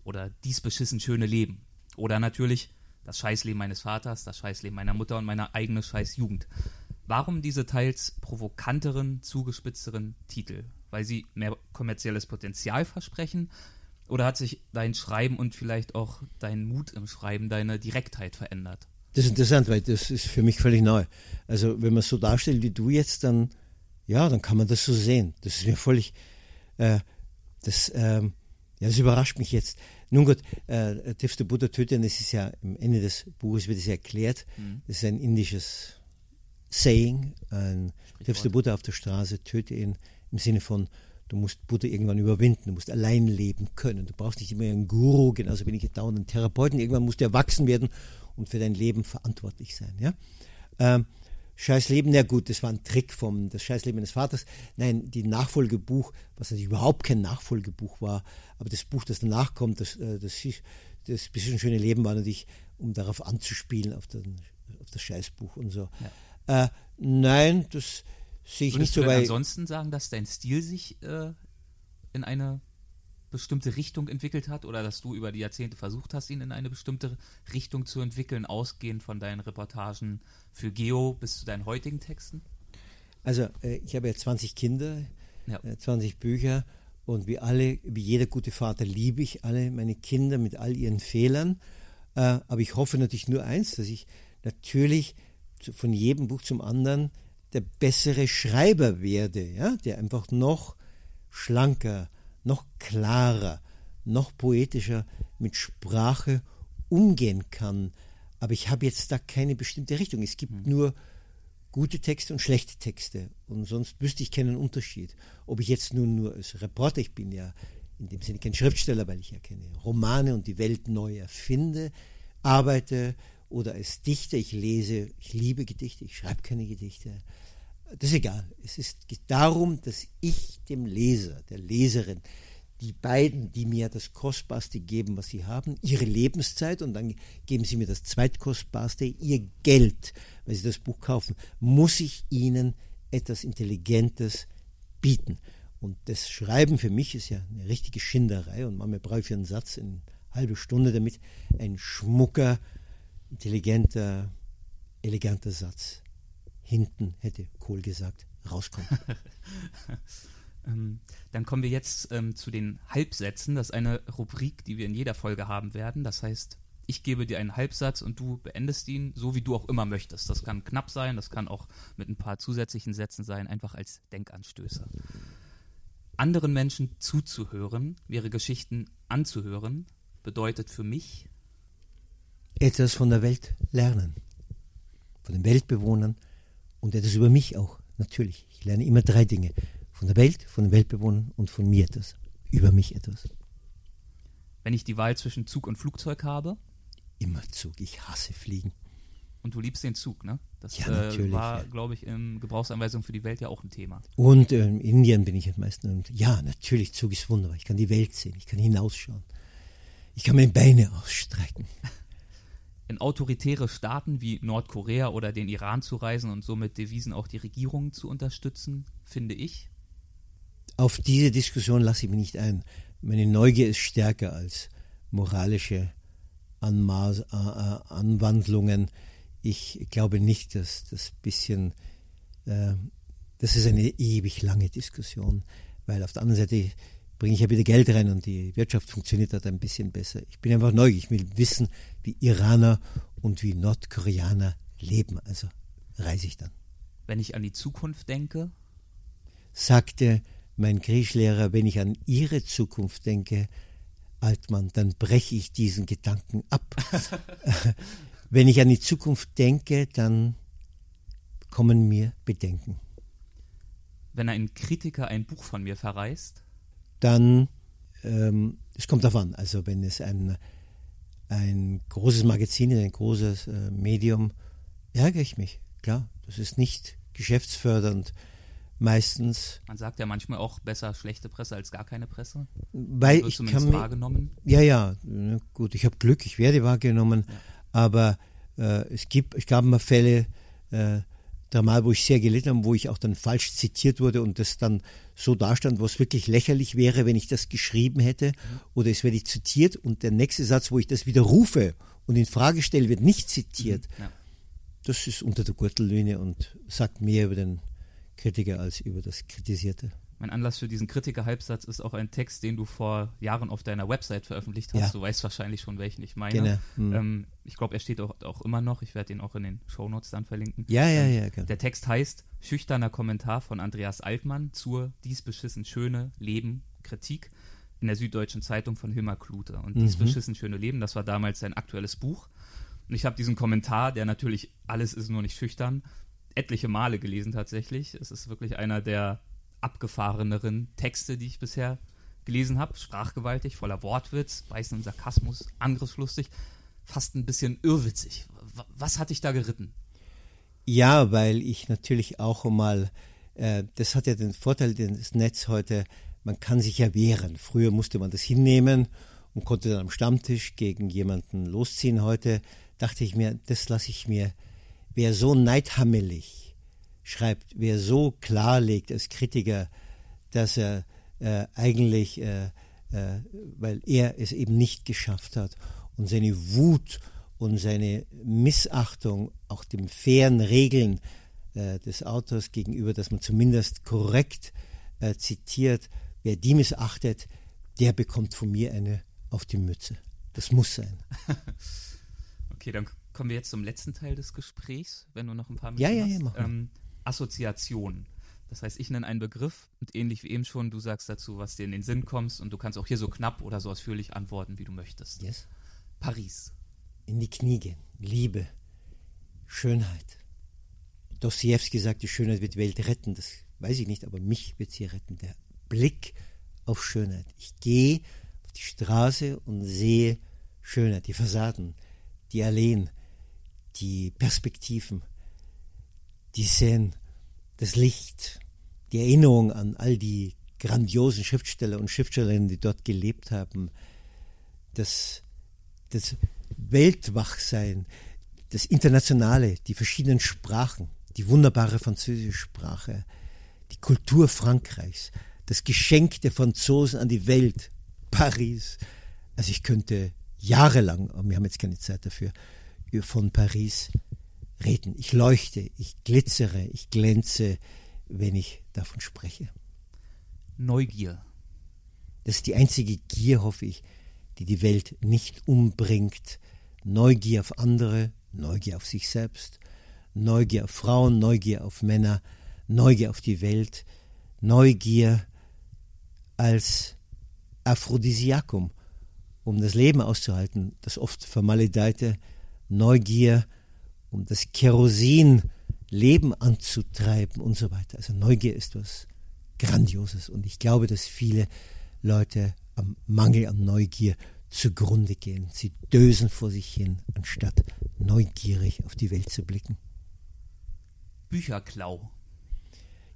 Oder dies beschissen schöne Leben. Oder natürlich das Scheißleben meines Vaters, das Scheißleben meiner Mutter und meine eigene Scheißjugend. Warum diese teils provokanteren, zugespitzteren Titel? Weil sie mehr kommerzielles Potenzial versprechen? Oder hat sich dein Schreiben und vielleicht auch dein Mut im Schreiben, deine Direktheit verändert? Das ist interessant, weil das ist für mich völlig neu. Also wenn man es so darstellt wie du jetzt, dann ja, dann kann man das so sehen. Das ist mir völlig, äh, das, ähm, ja, das überrascht mich jetzt. Nun gut, äh, Tifte Buddha töten, das ist ja am Ende des Buches wird es erklärt. Mhm. Das ist ein indisches Saying. Ein triffst Buddha auf der Straße, töte ihn im Sinne von, du musst Buddha irgendwann überwinden, du musst allein leben können. Du brauchst nicht immer einen Guru, genauso bin ich dauernd ein Therapeuten. Irgendwann musst du erwachsen werden und für dein Leben verantwortlich sein. Ja? Ähm, Scheißleben, ja gut, das war ein Trick vom das Scheißleben meines Vaters. Nein, die Nachfolgebuch, was natürlich überhaupt kein Nachfolgebuch war, aber das Buch, das danach kommt, das, äh, das, das bisschen schöne Leben war natürlich, um darauf anzuspielen, auf, den, auf das Scheißbuch und so. Ja. Äh, nein, das sehe ich Würdest nicht so. Würdest du ansonsten sagen, dass dein Stil sich äh, in eine bestimmte Richtung entwickelt hat oder dass du über die Jahrzehnte versucht hast, ihn in eine bestimmte Richtung zu entwickeln, ausgehend von deinen Reportagen für Geo bis zu deinen heutigen Texten? Also äh, ich habe ja 20 Kinder, ja. äh, 20 Bücher und wie alle, wie jeder gute Vater liebe ich alle meine Kinder mit all ihren Fehlern. Äh, aber ich hoffe natürlich nur eins, dass ich natürlich von jedem Buch zum anderen der bessere Schreiber werde, ja, der einfach noch schlanker, noch klarer, noch poetischer mit Sprache umgehen kann. Aber ich habe jetzt da keine bestimmte Richtung. Es gibt mhm. nur gute Texte und schlechte Texte. Und sonst wüsste ich keinen Unterschied. Ob ich jetzt nun nur als Reporter, ich bin ja in dem Sinne kein Schriftsteller, weil ich ja keine Romane und die Welt neu erfinde, arbeite oder als Dichter, ich lese, ich liebe Gedichte, ich schreibe keine Gedichte das ist egal. Es ist, darum, dass ich dem Leser, der Leserin, die beiden, die mir das Kostbarste geben, was sie haben, ihre Lebenszeit und dann geben sie mir das Zweitkostbarste, ihr Geld, weil sie das Buch kaufen, muss ich ihnen etwas Intelligentes bieten. Und das Schreiben für mich ist ja eine richtige Schinderei und manchmal brauche ich für einen Satz eine halbe Stunde, damit ein schmucker, intelligenter, eleganter Satz hinten, hätte Kohl gesagt, rauskommt. ähm, dann kommen wir jetzt ähm, zu den Halbsätzen. Das ist eine Rubrik, die wir in jeder Folge haben werden. Das heißt, ich gebe dir einen Halbsatz und du beendest ihn, so wie du auch immer möchtest. Das kann knapp sein, das kann auch mit ein paar zusätzlichen Sätzen sein, einfach als Denkanstößer. Anderen Menschen zuzuhören, ihre Geschichten anzuhören, bedeutet für mich etwas von der Welt lernen, von den Weltbewohnern und etwas über mich auch, natürlich. Ich lerne immer drei Dinge, von der Welt, von den Weltbewohnern und von mir etwas, über mich etwas. Wenn ich die Wahl zwischen Zug und Flugzeug habe, immer Zug. Ich hasse Fliegen. Und du liebst den Zug, ne? Das ja, äh, war, ja. glaube ich, in Gebrauchsanweisung für die Welt ja auch ein Thema. Und äh, in Indien bin ich am meisten. Und ja, natürlich, Zug ist wunderbar. Ich kann die Welt sehen, ich kann hinausschauen. Ich kann meine Beine ausstrecken. In autoritäre Staaten wie Nordkorea oder den Iran zu reisen und somit Devisen auch die Regierungen zu unterstützen, finde ich. Auf diese Diskussion lasse ich mich nicht ein. Meine Neugier ist stärker als moralische Anmaß, äh, äh, Anwandlungen. Ich glaube nicht, dass das bisschen, äh, das ist eine ewig lange Diskussion, weil auf der anderen Seite bringe ich ja wieder Geld rein und die Wirtschaft funktioniert dort ein bisschen besser. Ich bin einfach neugierig, ich will wissen, wie Iraner und wie Nordkoreaner leben. Also reise ich dann. Wenn ich an die Zukunft denke? Sagte mein Griechischlehrer, wenn ich an ihre Zukunft denke, Altmann, dann breche ich diesen Gedanken ab. Wenn ich an die Zukunft denke, dann kommen mir Bedenken. Wenn ein Kritiker ein Buch von mir verreißt? Dann, ähm, es kommt davon, also wenn es ein, ein großes Magazin ist, ein großes äh, Medium, ärgere ich mich, klar. Das ist nicht geschäftsfördernd meistens. Man sagt ja manchmal auch besser schlechte Presse als gar keine Presse. Weil ich kann wahrgenommen. Ja, ja, gut, ich habe Glück, ich werde wahrgenommen, ja. aber äh, es gibt, ich gab mal Fälle, äh, dreimal, wo ich sehr gelitten habe, wo ich auch dann falsch zitiert wurde und das dann so dastand, was wirklich lächerlich wäre, wenn ich das geschrieben hätte oder es werde ich zitiert und der nächste Satz, wo ich das wieder rufe und in Frage stelle, wird nicht zitiert. Mhm. Ja. Das ist unter der Gürtellöhne und sagt mehr über den Kritiker als über das Kritisierte. Mein Anlass für diesen Kritiker-Halbsatz ist auch ein Text, den du vor Jahren auf deiner Website veröffentlicht hast. Ja. Du weißt wahrscheinlich schon, welchen ich meine. Genau. Hm. Ähm, ich glaube, er steht auch, auch, immer noch. Ich werde den auch in den Shownotes dann verlinken. Ja, ja, ähm, ja. Genau. Der Text heißt Schüchterner Kommentar von Andreas Altmann zur Dies beschissen schöne Leben Kritik in der Süddeutschen Zeitung von Hilmar Klute. Und Dies mhm. beschissen schöne Leben, das war damals sein aktuelles Buch. Und ich habe diesen Kommentar, der natürlich alles ist nur nicht schüchtern, etliche Male gelesen tatsächlich. Es ist wirklich einer der abgefahreneren Texte, die ich bisher gelesen habe. Sprachgewaltig, voller Wortwitz, beißenden Sarkasmus, angriffslustig, fast ein bisschen irrwitzig. Was hat dich da geritten? Ja, weil ich natürlich auch mal, äh, das hat ja den Vorteil, das Netz heute, man kann sich ja wehren. Früher musste man das hinnehmen und konnte dann am Stammtisch gegen jemanden losziehen. Heute dachte ich mir, das lasse ich mir wer so neidhammelig schreibt, wer so klarlegt als Kritiker, dass er äh, eigentlich, äh, äh, weil er es eben nicht geschafft hat und seine Wut und seine Missachtung auch den fairen Regeln äh, des Autors gegenüber, dass man zumindest korrekt äh, zitiert, wer die missachtet, der bekommt von mir eine auf die Mütze. Das muss sein. okay, dann kommen wir jetzt zum letzten Teil des Gesprächs, wenn du noch ein paar Minuten ja, ja, ja, mach ähm, Assoziation. Das heißt, ich nenne einen Begriff und ähnlich wie eben schon, du sagst dazu, was dir in den Sinn kommst und du kannst auch hier so knapp oder so ausführlich antworten, wie du möchtest. Yes. Paris. In die Knie gehen. Liebe. Schönheit. Dostoevsky sagt, die Schönheit wird die Welt retten. Das weiß ich nicht, aber mich wird sie retten. Der Blick auf Schönheit. Ich gehe auf die Straße und sehe Schönheit, die Fassaden, die Alleen, die Perspektiven, die Szenen, das Licht, die Erinnerung an all die grandiosen Schriftsteller und Schriftstellerinnen, die dort gelebt haben, das, das Weltwachsein, das Internationale, die verschiedenen Sprachen, die wunderbare französische Sprache, die Kultur Frankreichs, das Geschenk der Franzosen an die Welt, Paris. Also ich könnte jahrelang, wir haben jetzt keine Zeit dafür, von Paris reden. Ich leuchte, ich glitzere, ich glänze, wenn ich davon spreche. Neugier. Das ist die einzige Gier, hoffe ich, die die Welt nicht umbringt. Neugier auf andere, Neugier auf sich selbst, Neugier auf Frauen, Neugier auf Männer, Neugier auf die Welt, Neugier als Aphrodisiakum, um das Leben auszuhalten, das oft vermaledeite Neugier, um das Kerosin Leben anzutreiben und so weiter. Also Neugier ist was Grandioses und ich glaube, dass viele Leute am Mangel an Neugier zugrunde gehen. Sie dösen vor sich hin, anstatt neugierig auf die Welt zu blicken. Bücherklau.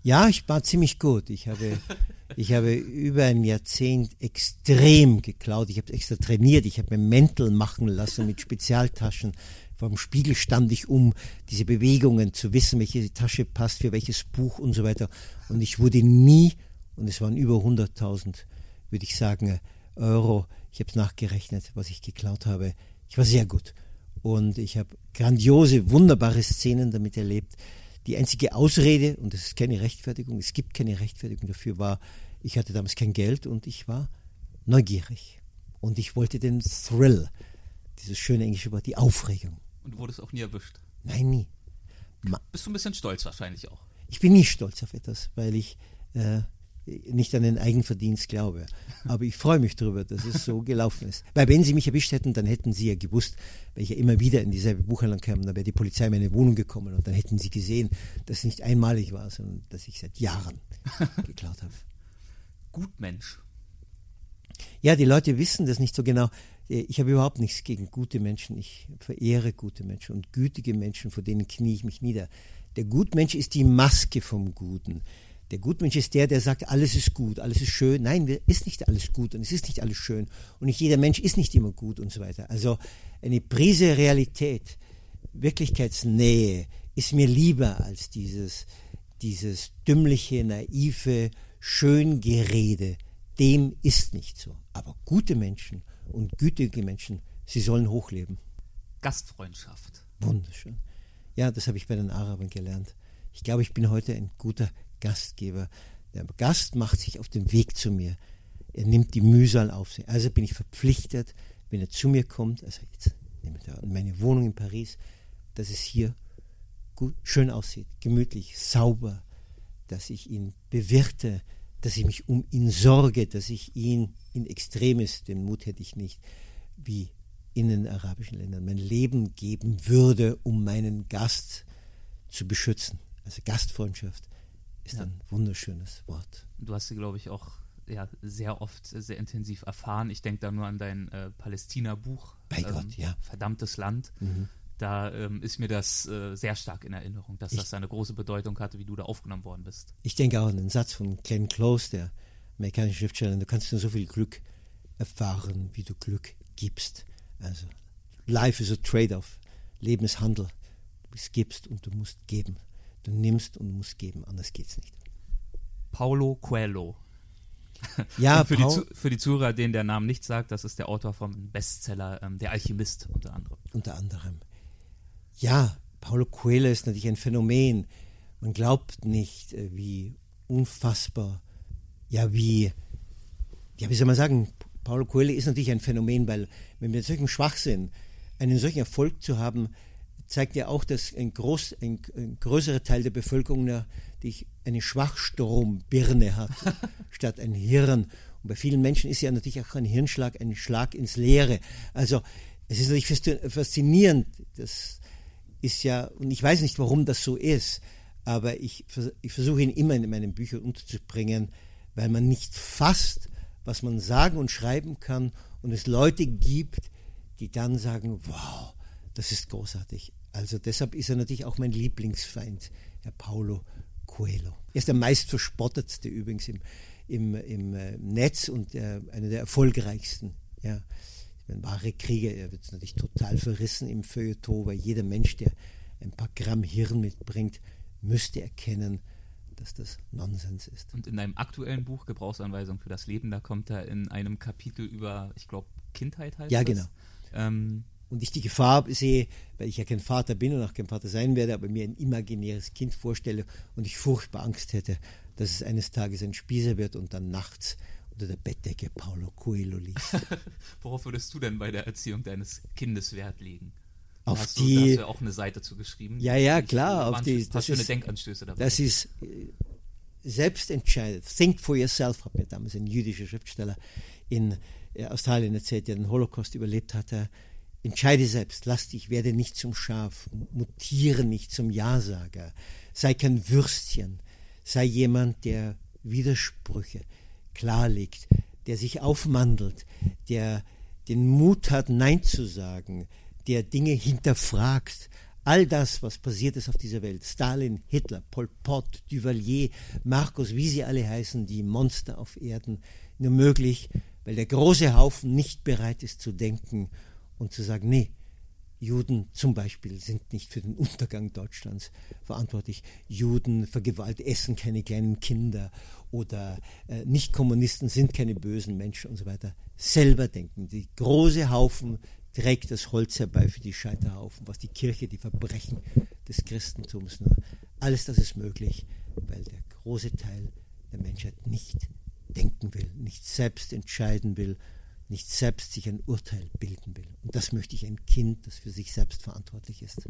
Ja, ich war ziemlich gut. Ich habe, ich habe über ein Jahrzehnt extrem geklaut. Ich habe extra trainiert. Ich habe mir Mäntel machen lassen mit Spezialtaschen. Vom Spiegel stand ich um, diese Bewegungen zu wissen, welche Tasche passt für welches Buch und so weiter. Und ich wurde nie, und es waren über 100.000, würde ich sagen, Euro. Ich habe es nachgerechnet, was ich geklaut habe. Ich war sehr gut. Und ich habe grandiose, wunderbare Szenen damit erlebt. Die einzige Ausrede, und das ist keine Rechtfertigung, es gibt keine Rechtfertigung dafür, war, ich hatte damals kein Geld und ich war neugierig. Und ich wollte den Thrill, dieses schöne englische Wort, die Aufregung. Und du wurdest auch nie erwischt? Nein, nie. Ma Bist du ein bisschen stolz wahrscheinlich auch? Ich bin nie stolz auf etwas, weil ich äh, nicht an den Eigenverdienst glaube. Aber ich freue mich darüber, dass es so gelaufen ist. Weil wenn sie mich erwischt hätten, dann hätten sie ja gewusst, weil ich ja immer wieder in dieselbe Buchhandlung kam, dann wäre die Polizei in meine Wohnung gekommen und dann hätten sie gesehen, dass es nicht einmalig war, sondern dass ich seit Jahren geklaut habe. Gutmensch. Ja, die Leute wissen das nicht so genau. Ich habe überhaupt nichts gegen gute Menschen. Ich verehre gute Menschen und gütige Menschen, vor denen knie ich mich nieder. Der Gutmensch ist die Maske vom Guten. Der Gutmensch ist der, der sagt, alles ist gut, alles ist schön. Nein, ist nicht alles gut und es ist nicht alles schön. Und nicht jeder Mensch ist nicht immer gut und so weiter. Also eine Prise Realität, Wirklichkeitsnähe ist mir lieber als dieses, dieses dümmliche, naive Schöngerede. Dem ist nicht so. Aber gute Menschen und gütige Menschen, sie sollen hochleben. Gastfreundschaft. Wunderschön. Ja, das habe ich bei den Arabern gelernt. Ich glaube, ich bin heute ein guter Gastgeber. Der Gast macht sich auf den Weg zu mir. Er nimmt die Mühsal auf sich. Also bin ich verpflichtet, wenn er zu mir kommt, also jetzt meine Wohnung in Paris, dass es hier gut, schön aussieht, gemütlich, sauber, dass ich ihn bewirte, dass ich mich um ihn sorge, dass ich ihn in Extremis, den Mut hätte ich nicht, wie in den arabischen Ländern, mein Leben geben würde, um meinen Gast zu beschützen. Also Gastfreundschaft ist ja. ein wunderschönes Wort. Du hast sie, glaube ich, auch ja, sehr oft sehr intensiv erfahren. Ich denke da nur an dein äh, Palästina-Buch. Bei ähm, Gott, ja. Verdammtes Land. Mhm. Da ähm, ist mir das äh, sehr stark in Erinnerung, dass ich, das eine große Bedeutung hatte, wie du da aufgenommen worden bist. Ich denke auch an den Satz von Glenn Close, der amerikanischen Schriftsteller, du kannst nur so viel Glück erfahren, wie du Glück gibst. Also, life is a trade-off. Leben ist Handel. Du gibst und du musst geben. Du nimmst und musst geben, anders geht's nicht. Paulo Coelho. Ja, für, Paul die, für die Zuhörer, denen der Name nicht sagt, das ist der Autor vom Bestseller ähm, Der Alchemist unter anderem. Unter anderem. Ja, Paulo Coelho ist natürlich ein Phänomen. Man glaubt nicht, äh, wie unfassbar, ja, wie, ja, wie soll man sagen, Paulo Coelho ist natürlich ein Phänomen, weil wenn wir solchen Schwachsinn, einen solchen Erfolg zu haben, zeigt ja auch, dass ein, groß, ein, ein größerer Teil der Bevölkerung eine, die eine Schwachstrombirne hat, statt ein Hirn. Und bei vielen Menschen ist ja natürlich auch ein Hirnschlag ein Schlag ins Leere. Also es ist natürlich faszinierend. Das ist ja, und ich weiß nicht, warum das so ist, aber ich, ich versuche ihn immer in meinen Büchern unterzubringen, weil man nicht fasst, was man sagen und schreiben kann und es Leute gibt, die dann sagen, wow, das ist großartig. Also deshalb ist er natürlich auch mein Lieblingsfeind, Herr Paulo Coelho. Er ist der meist verspottetste übrigens im, im, im äh, Netz und äh, einer der erfolgreichsten. Ja. Ein wahre Krieger, er wird natürlich total verrissen im Feuilleton, weil jeder Mensch, der ein paar Gramm Hirn mitbringt, müsste erkennen, dass das Nonsens ist. Und in deinem aktuellen Buch Gebrauchsanweisung für das Leben, da kommt er in einem Kapitel über, ich glaube, Kindheit heißt Ja, das. genau. Ähm, Und ich die Gefahr sehe, weil ich ja kein Vater bin und auch kein Vater sein werde, aber mir ein imaginäres Kind vorstelle und ich furchtbar Angst hätte, dass es eines Tages ein Spießer wird und dann nachts unter der Bettdecke Paulo Coelho liest. worauf würdest du denn bei der Erziehung deines Kindes Wert legen? Auf hast du, die- da hast du ja auch eine Seite zu geschrieben. Ja, ja, klar, auf die- das schöne ist- Denkanstöße dabei. Das ist äh, selbst entscheidet. Think for yourself, hat mir damals ein jüdischer Schriftsteller in äh, Australien erzählt, der den Holocaust überlebt hatte. Entscheide selbst, lass dich, werde nicht zum Schaf, mutiere nicht zum Ja-Sager, sei kein Würstchen, sei jemand, der Widersprüche klarlegt, der sich aufmandelt, der den Mut hat, Nein zu sagen, der Dinge hinterfragt. All das, was passiert ist auf dieser Welt, Stalin, Hitler, Pol Pot, Duvalier, Marcos, wie sie alle heißen, die Monster auf Erden, nur möglich, weil der große Haufen nicht bereit ist zu denken und zu sagen, nee, Juden zum Beispiel sind nicht für den Untergang Deutschlands verantwortlich. Juden vergewalt essen keine kleinen Kinder oder äh, Nicht-Kommunisten sind keine bösen Menschen und so weiter. Selber denken. Die große Haufen trägt das Holz herbei für die Scheiterhaufen, was die Kirche, die Verbrechen des Christentums nur. Alles das ist möglich, weil der große Teil der Menschheit nicht denken will, nicht selbst entscheiden will, nicht selbst sich ein Urteil bilden will. Und das möchte ich ein Kind, das für sich selbst verantwortlich ist.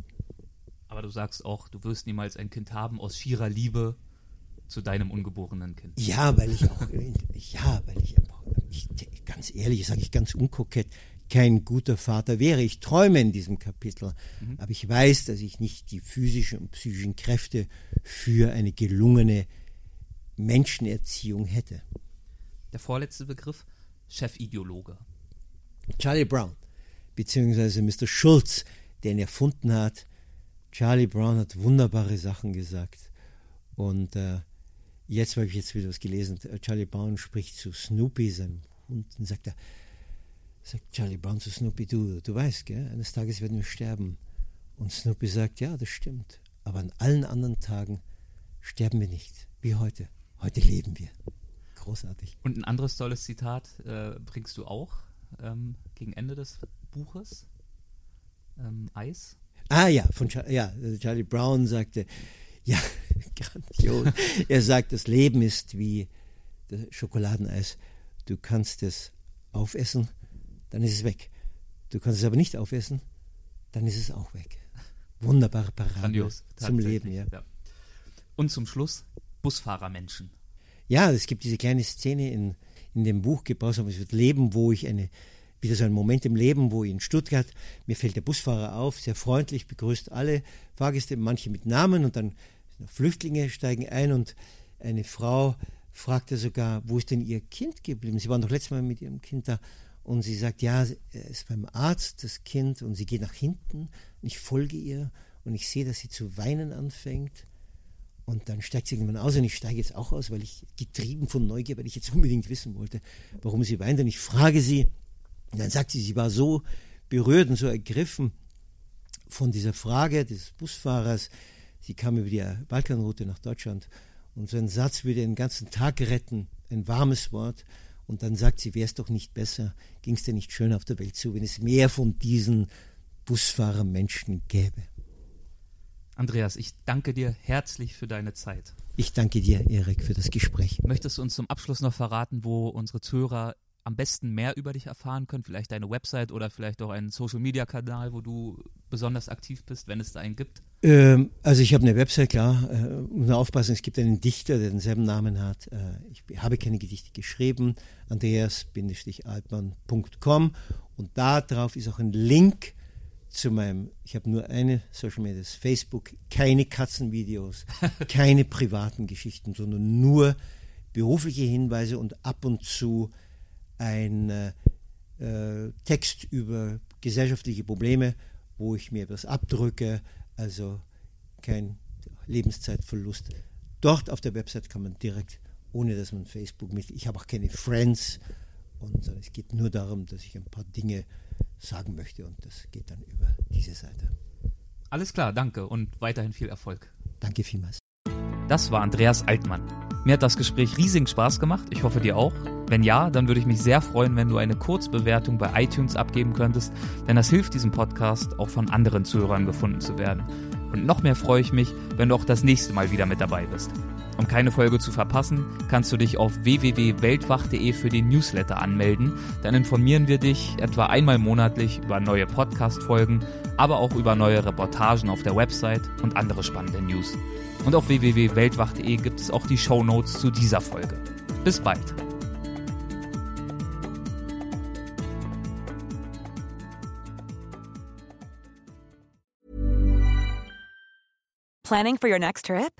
Aber du sagst auch, du wirst niemals ein Kind haben aus schierer Liebe zu deinem ungeborenen Kind. Ja, weil ich auch, ja, weil ich, ich ganz ehrlich, sage ich ganz unkokett, kein guter Vater wäre. Ich träume in diesem Kapitel, aber ich weiß, dass ich nicht die physischen und psychischen Kräfte für eine gelungene Menschenerziehung hätte. Der vorletzte Begriff, Chefideologe. Charlie Brown, beziehungsweise Mr. Schulz, der ihn erfunden hat. Charlie Brown hat wunderbare Sachen gesagt. Und äh, jetzt habe ich jetzt wieder was gelesen. Äh, Charlie Brown spricht zu Snoopy, seinem Hund, und sagt er, sagt Charlie Brown zu Snoopy, du, du weißt, gell, eines Tages werden wir sterben. Und Snoopy sagt, ja, das stimmt. Aber an allen anderen Tagen sterben wir nicht, wie heute. Heute leben wir. Großartig. Und ein anderes tolles Zitat äh, bringst du auch ähm, gegen Ende des Buches. Ähm, Eis. Ah ja, von Char ja, Charlie Brown sagte, ja, grandios. er sagt, das Leben ist wie das Schokoladeneis. Du kannst es aufessen, dann ist es weg. Du kannst es aber nicht aufessen, dann ist es auch weg. Wunderbare Grandios. zum Leben, ja. Und zum Schluss Busfahrermenschen. Ja, es gibt diese kleine Szene in, in dem Buch Gebrauchsam, es wird Leben, wo ich eine, wieder so ein Moment im Leben, wo in Stuttgart, mir fällt der Busfahrer auf, sehr freundlich, begrüßt alle Fahrgäste, manche mit Namen und dann Flüchtlinge steigen ein und eine Frau fragte sogar, wo ist denn ihr Kind geblieben? Sie waren doch letztes Mal mit ihrem Kind da. Und sie sagt, ja, es ist beim Arzt, das Kind, und sie geht nach hinten und ich folge ihr und ich sehe, dass sie zu weinen anfängt. Und dann steigt sie irgendwann aus und ich steige jetzt auch aus, weil ich getrieben von Neugier, weil ich jetzt unbedingt wissen wollte, warum sie weint. Und ich frage sie, und dann sagt sie, sie war so berührt und so ergriffen von dieser Frage des Busfahrers. Sie kam über die Balkanroute nach Deutschland und so ein Satz würde den ganzen Tag retten, ein warmes Wort. Und dann sagt sie, wäre es doch nicht besser, ging es dir nicht schön auf der Welt zu, wenn es mehr von diesen Busfahrermenschen gäbe. Andreas, ich danke dir herzlich für deine Zeit. Ich danke dir, Erik, für das Gespräch. Möchtest du uns zum Abschluss noch verraten, wo unsere Zuhörer am besten mehr über dich erfahren können? Vielleicht deine Website oder vielleicht auch einen Social-Media-Kanal, wo du besonders aktiv bist, wenn es da einen gibt? Ähm, also ich habe eine Website, klar. Äh, muss nur aufpassen, es gibt einen Dichter, der denselben Namen hat. Äh, ich habe keine Gedichte geschrieben. Andreas-altmann.com und da drauf ist auch ein Link zu meinem, ich habe nur eine Social Media, das Facebook, keine Katzenvideos, keine privaten Geschichten, sondern nur berufliche Hinweise und ab und zu ein äh, äh, Text über gesellschaftliche Probleme, wo ich mir etwas abdrücke, also kein Lebenszeitverlust. Dort auf der Website kann man direkt, ohne dass man Facebook mit, ich habe auch keine Friends und es geht nur darum, dass ich ein paar Dinge sagen möchte und das geht dann über diese Seite. Alles klar, danke und weiterhin viel Erfolg. Danke vielmals. Das war Andreas Altmann. Mir hat das Gespräch riesigen Spaß gemacht. Ich hoffe dir auch. Wenn ja, dann würde ich mich sehr freuen, wenn du eine Kurzbewertung bei iTunes abgeben könntest, denn das hilft diesem Podcast auch von anderen Zuhörern gefunden zu werden. Und noch mehr freue ich mich, wenn du auch das nächste Mal wieder mit dabei bist. Um keine Folge zu verpassen, kannst du dich auf www.weltwach.de für den Newsletter anmelden. Dann informieren wir dich etwa einmal monatlich über neue Podcast-Folgen, aber auch über neue Reportagen auf der Website und andere spannende News. Und auf www.weltwach.de gibt es auch die Show Notes zu dieser Folge. Bis bald. Planning for your next trip?